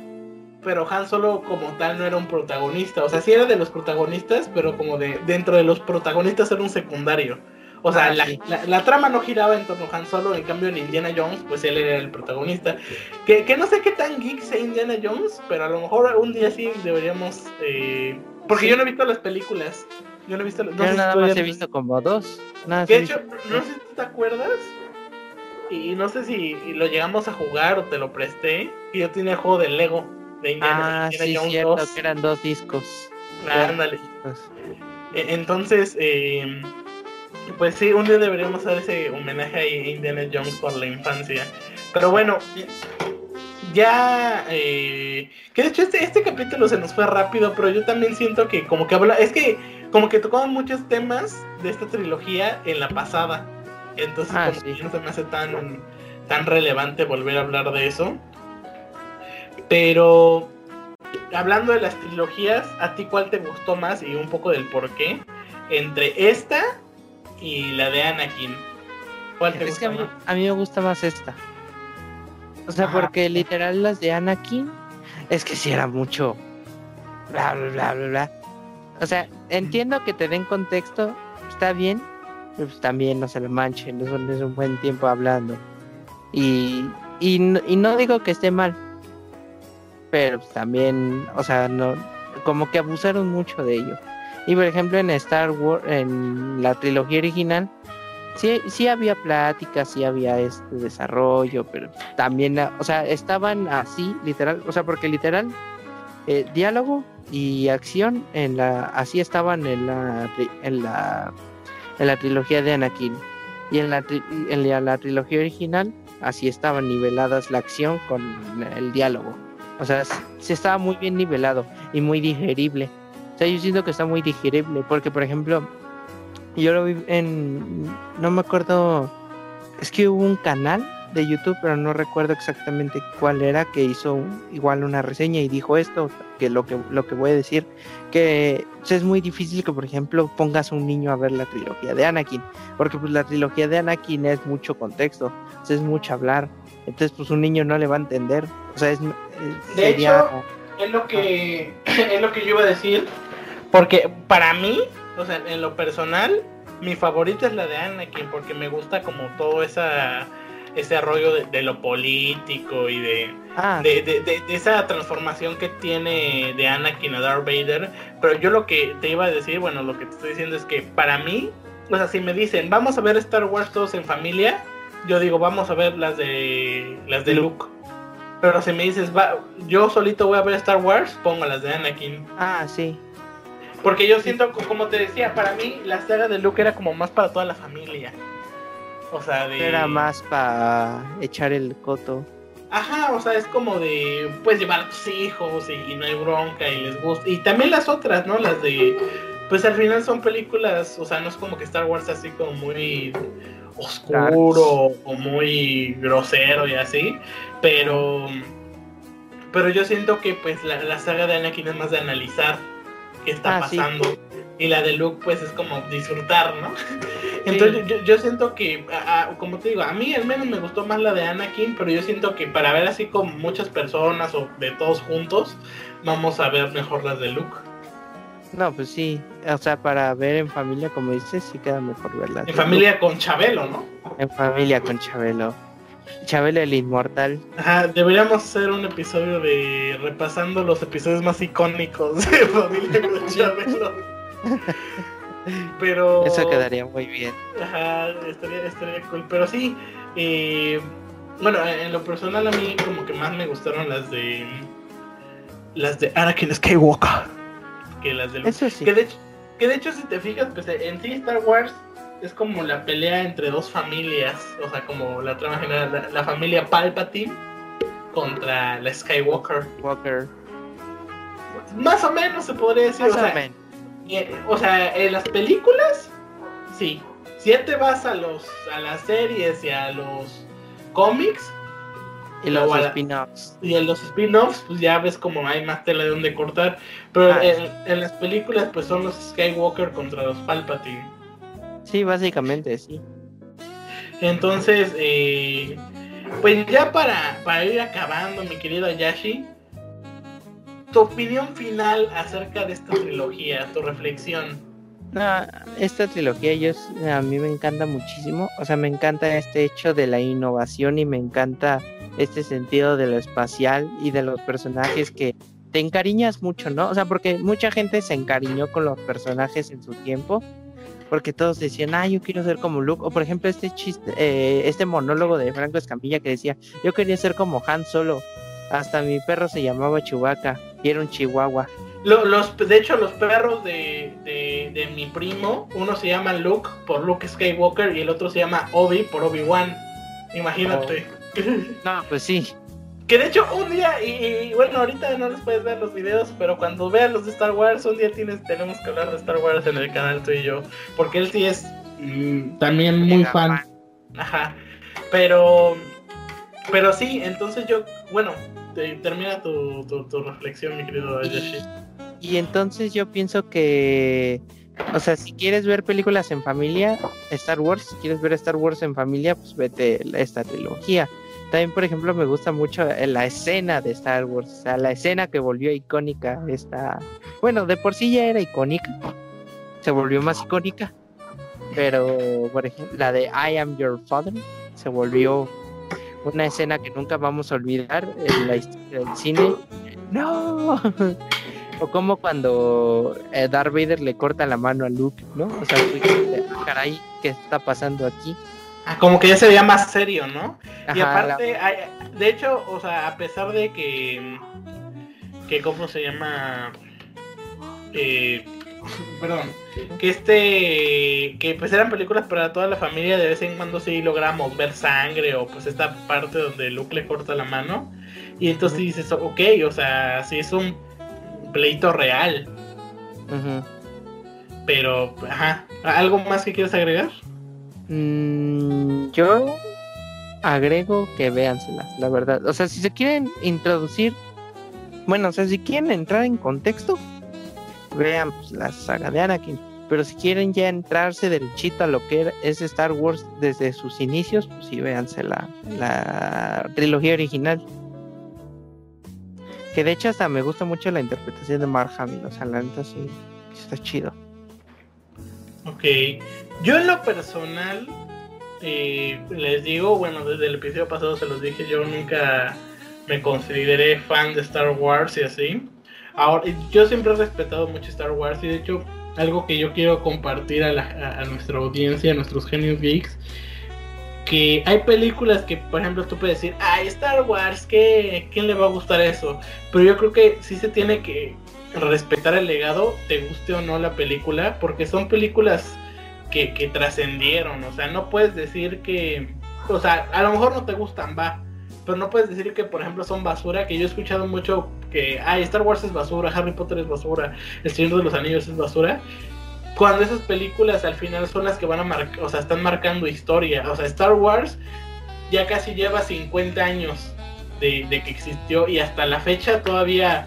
pero Han Solo como tal no era un protagonista. O sea, sí era de los protagonistas, pero como de dentro de los protagonistas era un secundario. O sea, ah, la, trama no giraba en torno a Han Solo, en cambio en Indiana Jones, pues él era el protagonista. Que, no sé qué tan geek sea Indiana Jones, pero a lo mejor un día sí deberíamos... Eh, porque yo no he visto las películas. Yo no he visto... No yo nada más he visto como dos. Nada de hecho, no sé si te acuerdas, y no sé si lo llegamos a jugar o te lo presté. Y yo tenía el juego de Lego de Indiana, ah, sí, cierto, que eran dos discos. ándale. E, entonces, eh, pues sí, un día deberíamos hacer ese homenaje a Indiana Jones por la infancia. Pero bueno, ya eh, que de hecho este, este capítulo se nos fue rápido, pero yo también siento que como que habla, es que como que tocamos muchos temas de esta trilogía en la pasada. Entonces, ah, no se me hace tan, tan relevante volver a hablar de eso. Pero, hablando de las trilogías, ¿a ti cuál te gustó más y un poco del por qué? Entre esta y la de Anakin. ¿Cuál te gusta más? A mí, me gusta más esta. O sea, porque literal las de Anakin es que si era mucho. Bla, bla, bla, bla, bla. O sea, entiendo que te den contexto, está bien, pues también no se lo manchen, es un, es un buen tiempo hablando. Y, y, no digo que esté mal, pero pues también, o sea, no, como que abusaron mucho de ello. Y por ejemplo en Star Wars, en la trilogía original, sí, sí había pláticas, sí había este desarrollo, pero también, o sea, estaban así, literal, o sea, porque literal, eh, diálogo y acción en la, así estaban en la, en la en la trilogía de Anakin. Y en la, en la, trilogía original así estaban niveladas la acción con el diálogo. O sea, sí estaba muy bien nivelado y muy digerible. O sea, yo siento que está muy digerible porque, por ejemplo, yo lo vi en... No me acuerdo... Es que hubo un canal de YouTube, pero no recuerdo exactamente cuál era, que hizo igual una reseña y dijo esto, que lo que, lo que voy a decir, que es muy difícil que, por ejemplo, pongas a un niño a ver la trilogía de Anakin, porque pues la trilogía de Anakin es mucho contexto, es mucho hablar, entonces pues un niño no le va a entender, o sea, es... de hecho, es lo que, es lo que yo iba a decir, porque para mí, o sea, en lo personal, mi favorita es la de Anakin, porque me gusta como todo esa ese rollo de, lo político y ah. de, de, esa transformación que tiene de Anakin a Darth Vader. Pero yo lo que te iba a decir, bueno, lo que te estoy diciendo es que para mí, o sea, si me dicen, vamos a ver Star Wars todos en familia, yo digo, vamos a ver las de las de Luke. Pero si me dices, va, yo solito voy a ver Star Wars, pongo las de Anakin. Ah, sí. Porque yo siento, como te decía, para mí la saga de Luke era como más para toda la familia. O sea, de... Era más para echar el coto. Ajá, o sea, es como de, pues llevar a tus hijos y, no hay bronca y les gusta. Y también las otras, ¿no? Las de, pues al final son películas, o sea, no es como que Star Wars así como muy oscuro o muy grosero y así, pero pero yo siento que pues la, saga de Anakin es más de analizar qué está ah, pasando y la de Luke pues es como disfrutar, ¿no? Entonces yo, siento que, como te digo, a mí al menos me gustó más la de Anakin, pero yo siento que para ver así con muchas personas o de todos juntos, vamos a ver mejor las de Luke. No, pues sí, o sea, para ver en familia, como dices, sí queda mejor verlas. En familia con Chabelo, ¿no? En familia con Chabelo. Chabelo el inmortal. Ajá, deberíamos hacer un episodio de repasando los episodios más icónicos de familia con Chabelo. Pero. Eso quedaría muy bien. Ajá, estaría, estaría cool. Pero sí, eh, bueno, en lo personal a mí como que más me gustaron las de. Las de Anakin Skywalker. Que las de. Eso sí. Que de, hecho, que de hecho, si te fijas, pues en sí Star Wars es como la pelea entre dos familias. O sea, como la trama general. La, familia Palpatine contra la Skywalker. Walker. Más o menos se podría decir. Más o, menos o sea, en las películas, sí. Si ya te vas a los a las series y a los cómics y los spin-offs. Y en los spin-offs, pues ya ves como hay más tela de donde cortar. Pero ah, en, las películas, pues son los Skywalker contra los Palpatine. Sí, básicamente, sí. Entonces, eh, pues ya para, para ir acabando, mi querido Ayashi, tu opinión final acerca de esta trilogía, tu reflexión. esta trilogía yo, a mí me encanta muchísimo, o sea, me encanta este hecho de la innovación y me encanta este sentido de lo espacial y de los personajes que te encariñas mucho, ¿no? O sea, porque mucha gente se encariñó con los personajes en su tiempo, porque todos decían, ah, yo quiero ser como Luke, o por ejemplo este chiste, eh, este monólogo de Franco Escamilla que decía, yo quería ser como Han Solo, hasta mi perro se llamaba Chubaca y era un chihuahua. Los, de hecho, los perros de, de, mi primo, uno se llama Luke por Luke Skywalker y el otro se llama Obi por Obi-Wan. Imagínate. Oh. No, pues sí. Que de hecho un día, y, bueno, ahorita no les puedes ver los videos, pero cuando vean los de Star Wars, un día tienes, tenemos que hablar de Star Wars en el canal tú y yo. Porque él sí es mm, también muy fan. Ajá. Pero, pero sí, entonces yo, bueno, termina tu, tu, reflexión, mi querido Yoshi. Y entonces yo pienso que, o sea, si quieres ver películas en familia, Star Wars, si quieres ver Star Wars en familia, pues vete esta trilogía. También, por ejemplo, me gusta mucho la escena de Star Wars, o sea, la escena que volvió icónica, esta, bueno, de por sí ya era icónica, se volvió más icónica, pero, por ejemplo, la de I Am Your Father se volvió una escena que nunca vamos a olvidar en la historia del cine. ¡No! o como cuando eh, Darth Vader le corta la mano a Luke, ¿no? O sea, ah, caray, ¿qué está pasando aquí? Ah, como que ya se veía más serio, ¿no? y aparte, de hecho, o sea, a pesar de que, que ¿cómo se llama? Eh, perdón, que este, que pues eran películas para toda la familia, de vez en cuando sí logramos ver sangre o pues esta parte donde Luke le corta la mano. Y entonces dices, ok, o sea, sí es un pleito real. Pero, ajá, ¿algo más que quieras agregar? Mm, yo agrego que véanselas, la verdad. O sea, si se quieren introducir, bueno, o sea, si quieren entrar en contexto, vean pues, la saga de Anakin. Pero si quieren ya entrarse derechito a lo que es Star Wars desde sus inicios, pues sí, véanse la, la trilogía original. Que de hecho hasta me gusta mucho la interpretación de Mark Hamill, o sea, la neta sí, está chido. Ok, yo en lo personal eh, les digo, bueno, desde el episodio pasado se los dije, yo nunca me consideré fan de Star Wars y así. Ahora, yo siempre he respetado mucho Star Wars y de hecho algo que yo quiero compartir a, nuestra audiencia, a nuestros genios geeks, que hay películas que, por ejemplo, tú puedes decir, ay, Star Wars, ¿qué, ¿quién le va a gustar eso? Pero yo creo que sí se tiene que respetar el legado, te guste o no la película, porque son películas que, trascendieron, o sea, no puedes decir que, o sea, a lo mejor no te gustan, va, pero no puedes decir que, por ejemplo, son basura, que yo he escuchado mucho que, ay, Star Wars es basura, Harry Potter es basura, El Señor de los Anillos es basura, cuando esas películas al final son las que van a marcar, o sea, están marcando historia, o sea, Star Wars ya casi lleva 50 años de que existió y hasta la fecha todavía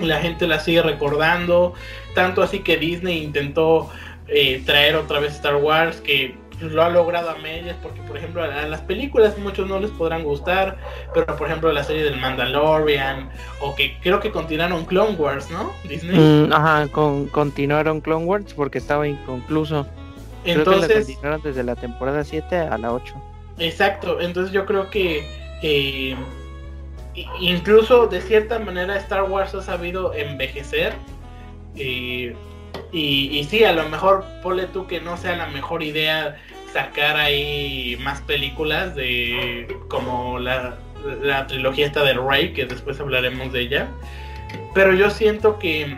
la gente la sigue recordando, tanto así que Disney intentó eh, traer otra vez Star Wars, que lo ha logrado a medias, porque por ejemplo a, las películas muchos no les podrán gustar, pero por ejemplo la serie del Mandalorian, o que creo que continuaron Clone Wars, ¿no? Disney. Mm, ajá, con, continuaron Clone Wars porque estaba inconcluso. Entonces, continuaron desde la temporada 7 a la 8. Exacto, entonces yo creo que eh, incluso de cierta manera Star Wars ha sabido envejecer. Eh, y, y, sí, a lo mejor ponle tú que no sea la mejor idea sacar ahí más películas de como la, la trilogía esta de Rey, que después hablaremos de ella. Pero yo siento que,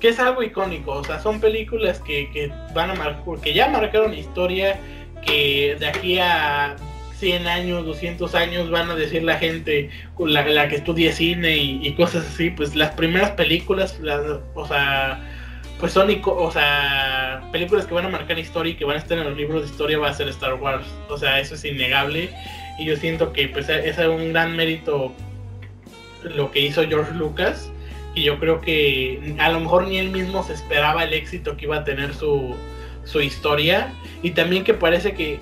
que es algo icónico, o sea, son películas que, que van a marcar, que ya marcaron historia, que de aquí a 100 años, 200 años van a decir la gente, la, la que estudie cine y, cosas así, pues las primeras películas, o sea, pues son, o sea, películas que van a marcar historia y que van a estar en los libros de historia va a ser Star Wars, o sea, eso es innegable. Y yo siento que pues es un gran mérito lo que hizo George Lucas. Y yo creo que a lo mejor ni él mismo se esperaba el éxito que iba a tener su, su historia. Y también que parece que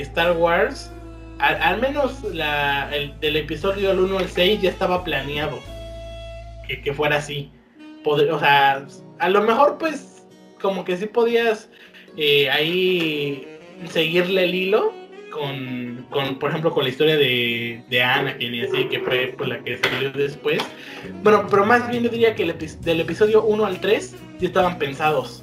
Star Wars al, menos la, el, del episodio del 1 al 6 ya estaba planeado que, fuera así. o sea, a lo mejor pues como que sí podías eh, ahí seguirle el hilo con, con, por ejemplo, con la historia de, de Anakin y así, que fue pues, la que salió después. Bueno, pero más bien yo diría que del episodio 1 al 3 ya estaban pensados.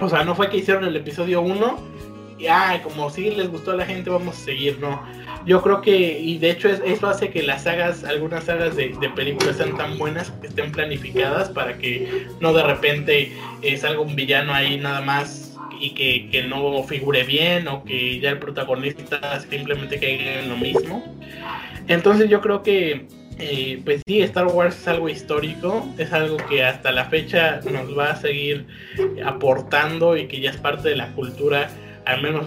O sea, no fue que hicieron el episodio 1 y ah, como si les gustó a la gente, vamos a seguir, no. Yo creo que, y de hecho eso hace que las sagas, algunas sagas de, películas sean tan buenas, que estén planificadas para que no de repente eh, salga un villano ahí nada más y que, que, no figure bien o que ya el protagonista simplemente caiga en lo mismo. Entonces yo creo que, eh, pues sí, Star Wars es algo histórico, es algo que hasta la fecha nos va a seguir aportando y que ya es parte de la cultura al menos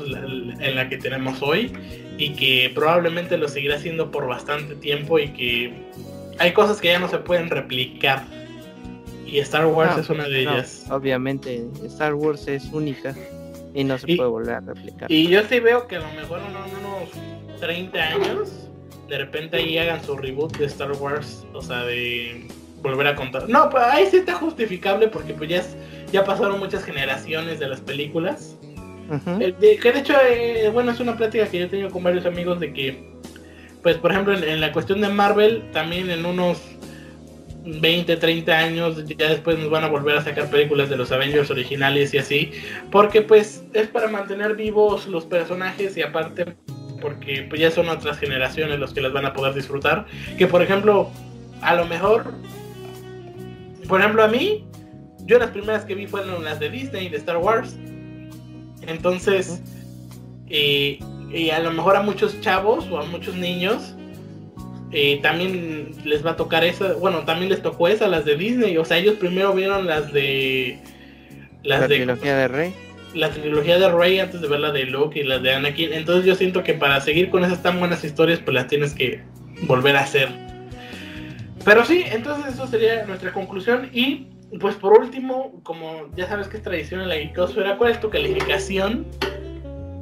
en la que tenemos hoy, y que probablemente lo seguirá haciendo por bastante tiempo y que hay cosas que ya no se pueden replicar. Y Star Wars es una de ellas. Obviamente, Star Wars es única y no se puede volver a replicar. Y yo sí veo que a lo mejor en unos 30 años, de repente ahí hagan su reboot de Star Wars, o sea, de volver a contar. No, pues ahí sí está justificable porque pues ya, ya pasaron muchas generaciones de las películas que de hecho, eh, bueno, es una plática que yo he tenido con varios amigos de que, pues, por ejemplo, en, la cuestión de Marvel, también en unos 20, 30 años, ya después nos van a volver a sacar películas de los Avengers originales y así, porque pues es para mantener vivos los personajes y aparte porque pues ya son otras generaciones los que las van a poder disfrutar, que por ejemplo, a lo mejor, por ejemplo a mí, yo las primeras que vi fueron las de Disney, de Star Wars. Entonces, eh, y a lo mejor a muchos chavos o a muchos niños eh, también les va a tocar esa, bueno, también les tocó esa, las de Disney, o sea, ellos primero vieron las de... Las la trilogía de Rey. La trilogía de Rey antes de ver la de Luke y las de Anakin, entonces yo siento que para seguir con esas tan buenas historias, pues las tienes que volver a hacer. Pero sí, entonces eso sería nuestra conclusión y pues por último, como ya sabes que es tradición en la Geekosfera, ¿cuál es tu calificación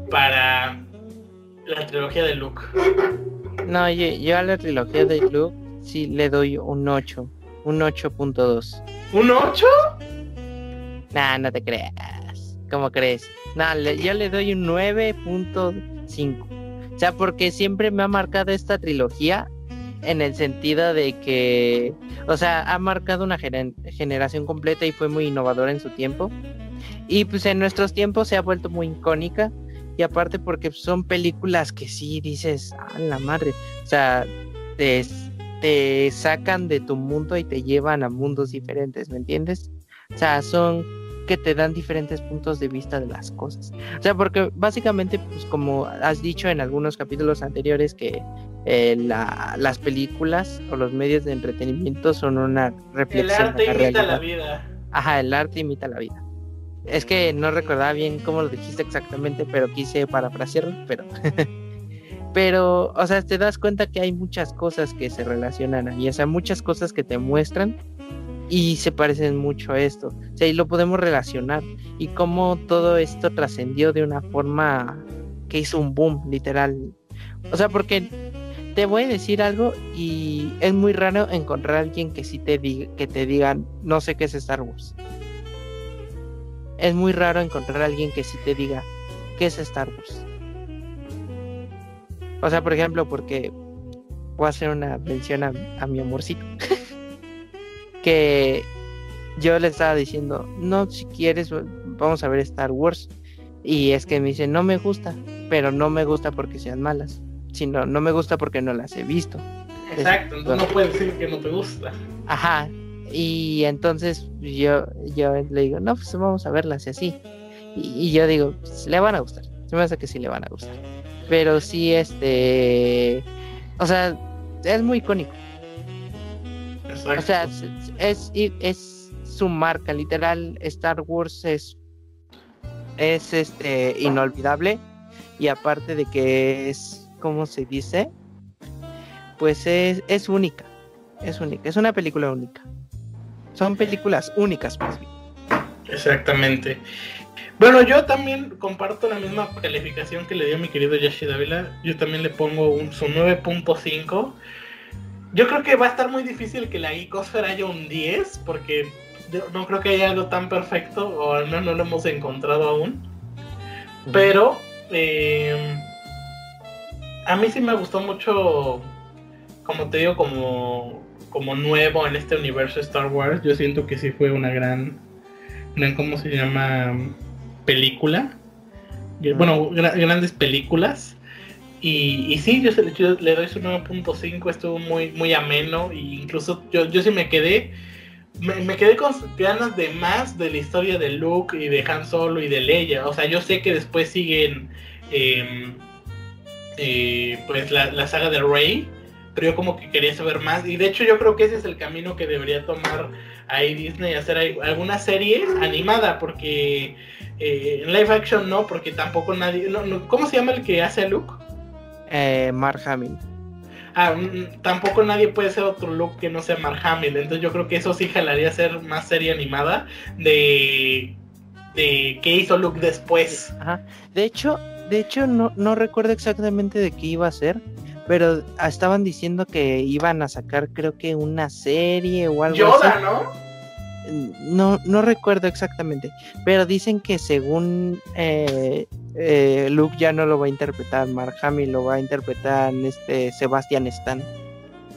para la trilogía de Luke? No, yo, a la trilogía de Luke sí le doy un 8, un 8.2. ¿Un 8? Nah, no te creas. ¿Cómo crees? No, yo le doy un 9.5. O sea, porque siempre me ha marcado esta trilogía en el sentido de que, o sea, ha marcado una generación completa y fue muy innovadora en su tiempo. Y pues en nuestros tiempos se ha vuelto muy icónica. Y aparte porque son películas que sí dices, a la madre, o sea, te, te sacan de tu mundo y te llevan a mundos diferentes, ¿me entiendes? O sea, son que te dan diferentes puntos de vista de las cosas. O sea, porque básicamente, pues como has dicho en algunos capítulos anteriores, que eh, las películas o los medios de entretenimiento son una reflexión. El arte imita la vida. Ajá, el arte imita la vida. Es que no recordaba bien cómo lo dijiste exactamente, pero quise parafrasearlo, pero... pero, o sea, te das cuenta que hay muchas cosas que se relacionan ahí, o sea, muchas cosas que te muestran y se parecen mucho a esto. O sea, y lo podemos relacionar. Y cómo todo esto trascendió de una forma que hizo un boom, literal. O sea, porque te voy a decir algo y es muy raro encontrar a alguien que sí te diga, que te diga, no sé qué es Star Wars. Es muy raro encontrar a alguien que sí te diga, ¿qué es Star Wars? O sea, por ejemplo, porque voy a hacer una mención a, a mi amorcito. que yo le estaba diciendo, no, si quieres, vamos a ver Star Wars. Y es que me dice, no me gusta, pero no me gusta porque sean malas, sino no me gusta porque no las he visto. Exacto, entonces no puedes decir que no te gusta. Ajá, y entonces yo, yo le digo, no, pues vamos a verlas y así. Y, yo digo, pues, le van a gustar, se me hace que sí le van a gustar. Pero sí, este, o sea, es muy icónico. O sea, es, es, su marca, literal, Star Wars es, es este inolvidable. Y aparte de que es, ¿cómo se dice? Pues es, es única. Es única. Es una película única. Son películas únicas, más bien. Exactamente. Bueno, yo también comparto la misma calificación que le dio mi querido Yashi Davila. Yo también le pongo un, su 9.5 yo creo que va a estar muy difícil que la Ecosfera haya un 10, porque no creo que haya algo tan perfecto, o al menos no lo hemos encontrado aún. Pero eh, a mí sí me gustó mucho, como te digo, como, como nuevo en este universo Star Wars. Yo siento que sí fue una gran, gran ¿cómo se llama? Película. Bueno, grandes películas. Y, sí, yo, le doy su 9.5, estuvo muy, muy ameno. E incluso yo, yo sí me quedé. Me, quedé con ganas de más de la historia de Luke y de Han Solo y de Leia. O sea, yo sé que después siguen em, eh, pues la, saga de Rey, pero yo como que quería saber más. Y de hecho yo creo que ese es el camino que debería tomar ahí Disney, hacer alguna serie animada, porque eh, en live action no, porque tampoco nadie... ¿Cómo se llama el que hace a Luke? Eh, Mark Hamill. Ah, mm, tampoco nadie puede ser otro look que no sea Mark Hamill. Entonces yo creo que eso sí jalaría ser más serie animada de, de qué hizo Luke después. De hecho, de hecho no, no recuerdo exactamente de qué iba a ser. Pero estaban diciendo que iban a sacar creo que una serie o algo Yoda, ¿no? No, no recuerdo exactamente, pero dicen que según eh, eh, Luke ya no lo va a interpretar Mark Hamill, lo va a interpretar este Sebastian Stan.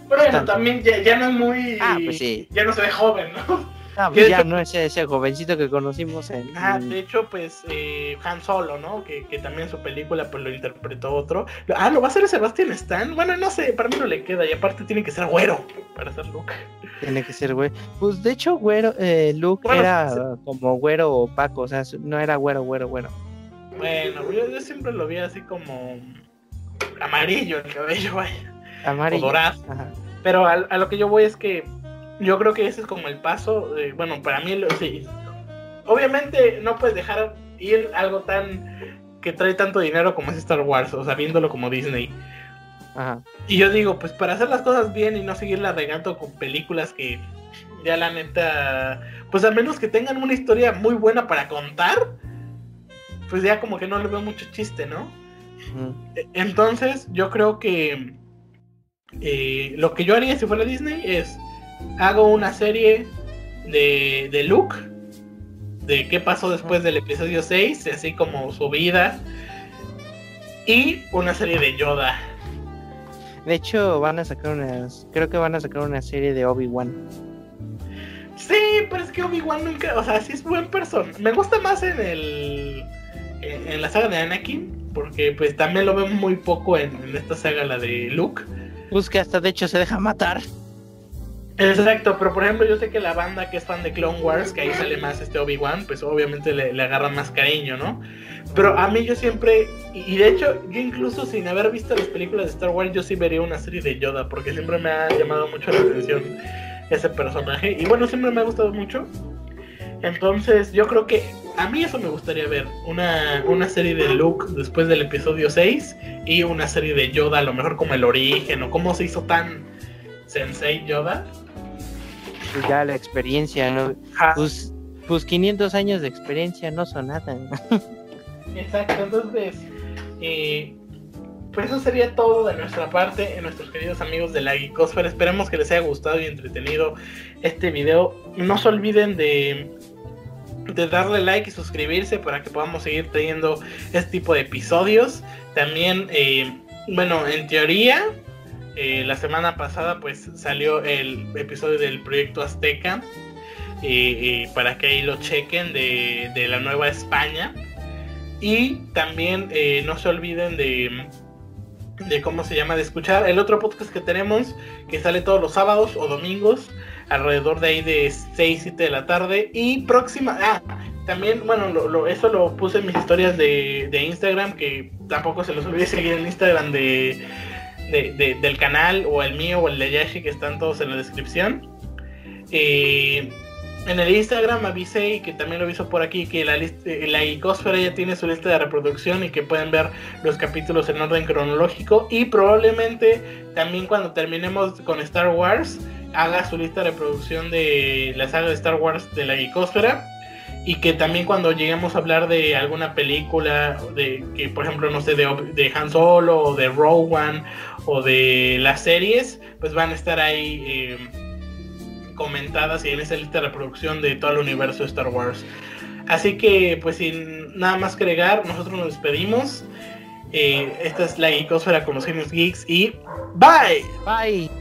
Bueno, también ya, no es muy. Ah, pues sí. Ya no se ve joven, ¿no? Pues ya no es ese jovencito que conocimos en... Ah, de hecho, pues eh, Han Solo, ¿no? Que, que, también su película pues lo interpretó otro. Ah, ¿lo va a hacer Sebastián Stan? Bueno, no sé, para mí no le queda. Y aparte tiene que ser güero para ser Luke. Tiene que ser güero. Pues de hecho, güero, eh, Luke era como güero opaco, o sea, no era güero, güero, güero. Bueno, yo, yo siempre lo vi así como amarillo el cabello, vaya. Amarillo. O dorado. Pero a, a lo que yo voy es que yo creo que ese es como el paso, bueno, para mí, sí. Obviamente no puedes dejar ir algo tan que trae tanto dinero como es Star Wars, o sea, viéndolo como Disney. Ajá. Y yo digo, pues para hacer las cosas bien y no seguirla regando con películas que ya la neta, pues al menos que tengan una historia muy buena para contar, pues ya como que no le veo mucho chiste, ¿no? Entonces yo creo que eh, lo que yo haría si fuera Disney es hago una serie de, de Luke, de qué pasó después del episodio 6, así como su vida, y una serie de Yoda. De hecho, van a sacar unas. Creo que van a sacar una serie de Obi-Wan. Sí, pero es que Obi-Wan nunca. O sea, sí es buen persona. Me gusta más en el. En, la saga de Anakin. Porque pues también lo veo muy poco en, en esta saga, la de Luke. Que hasta de hecho se deja matar. Exacto, pero por ejemplo yo sé que la banda que es fan de Clone Wars, que ahí sale más este Obi-Wan, pues obviamente le, le agarra más cariño, ¿no? Pero a mí yo siempre, y de hecho yo incluso sin haber visto las películas de Star Wars, yo sí vería una serie de Yoda, porque siempre me ha llamado mucho la atención ese personaje, y bueno, siempre me ha gustado mucho. Entonces yo creo que a mí eso me gustaría ver, una, una serie de Luke después del episodio 6 y una serie de Yoda, a lo mejor como el origen o cómo se hizo tan Sensei Yoda ya la experiencia, ¿no? Pues, pues 500 años de experiencia no son nada. Exacto, entonces, eh, pues eso sería todo de nuestra parte, en nuestros queridos amigos de la Geekosfera. Esperemos que les haya gustado y entretenido este video. No se olviden de, de darle like y suscribirse para que podamos seguir teniendo este tipo de episodios. También, eh, bueno, en teoría, eh, la semana pasada pues salió el episodio del proyecto Azteca y para que ahí lo chequen de, la Nueva España. Y también eh, no se olviden de de cómo se llama de escuchar el otro podcast que tenemos que sale todos los sábados o domingos alrededor de ahí de 6 7 de la tarde. Y próxima ah también bueno eso lo puse en mis historias de, de Instagram que tampoco se los olvide seguir en Instagram de del canal o el mío o el de Yashi que están todos en la descripción. Eh, en el Instagram avisé y que también lo aviso por aquí que la, la icosfera ya tiene su lista de reproducción y que pueden ver los capítulos en orden cronológico y probablemente también cuando terminemos con Star Wars haga su lista de reproducción de la saga de Star Wars de la icosfera y que también cuando lleguemos a hablar de alguna película de que por ejemplo no sé de, de Han Solo o de One o de las series, pues van a estar ahí eh, comentadas y en esa lista de reproducción de todo el universo de Star Wars. Así que, pues sin nada más que agregar, nosotros nos despedimos. Eh, esta es la Geekosfera con los Genios Geeks y bye. Bye.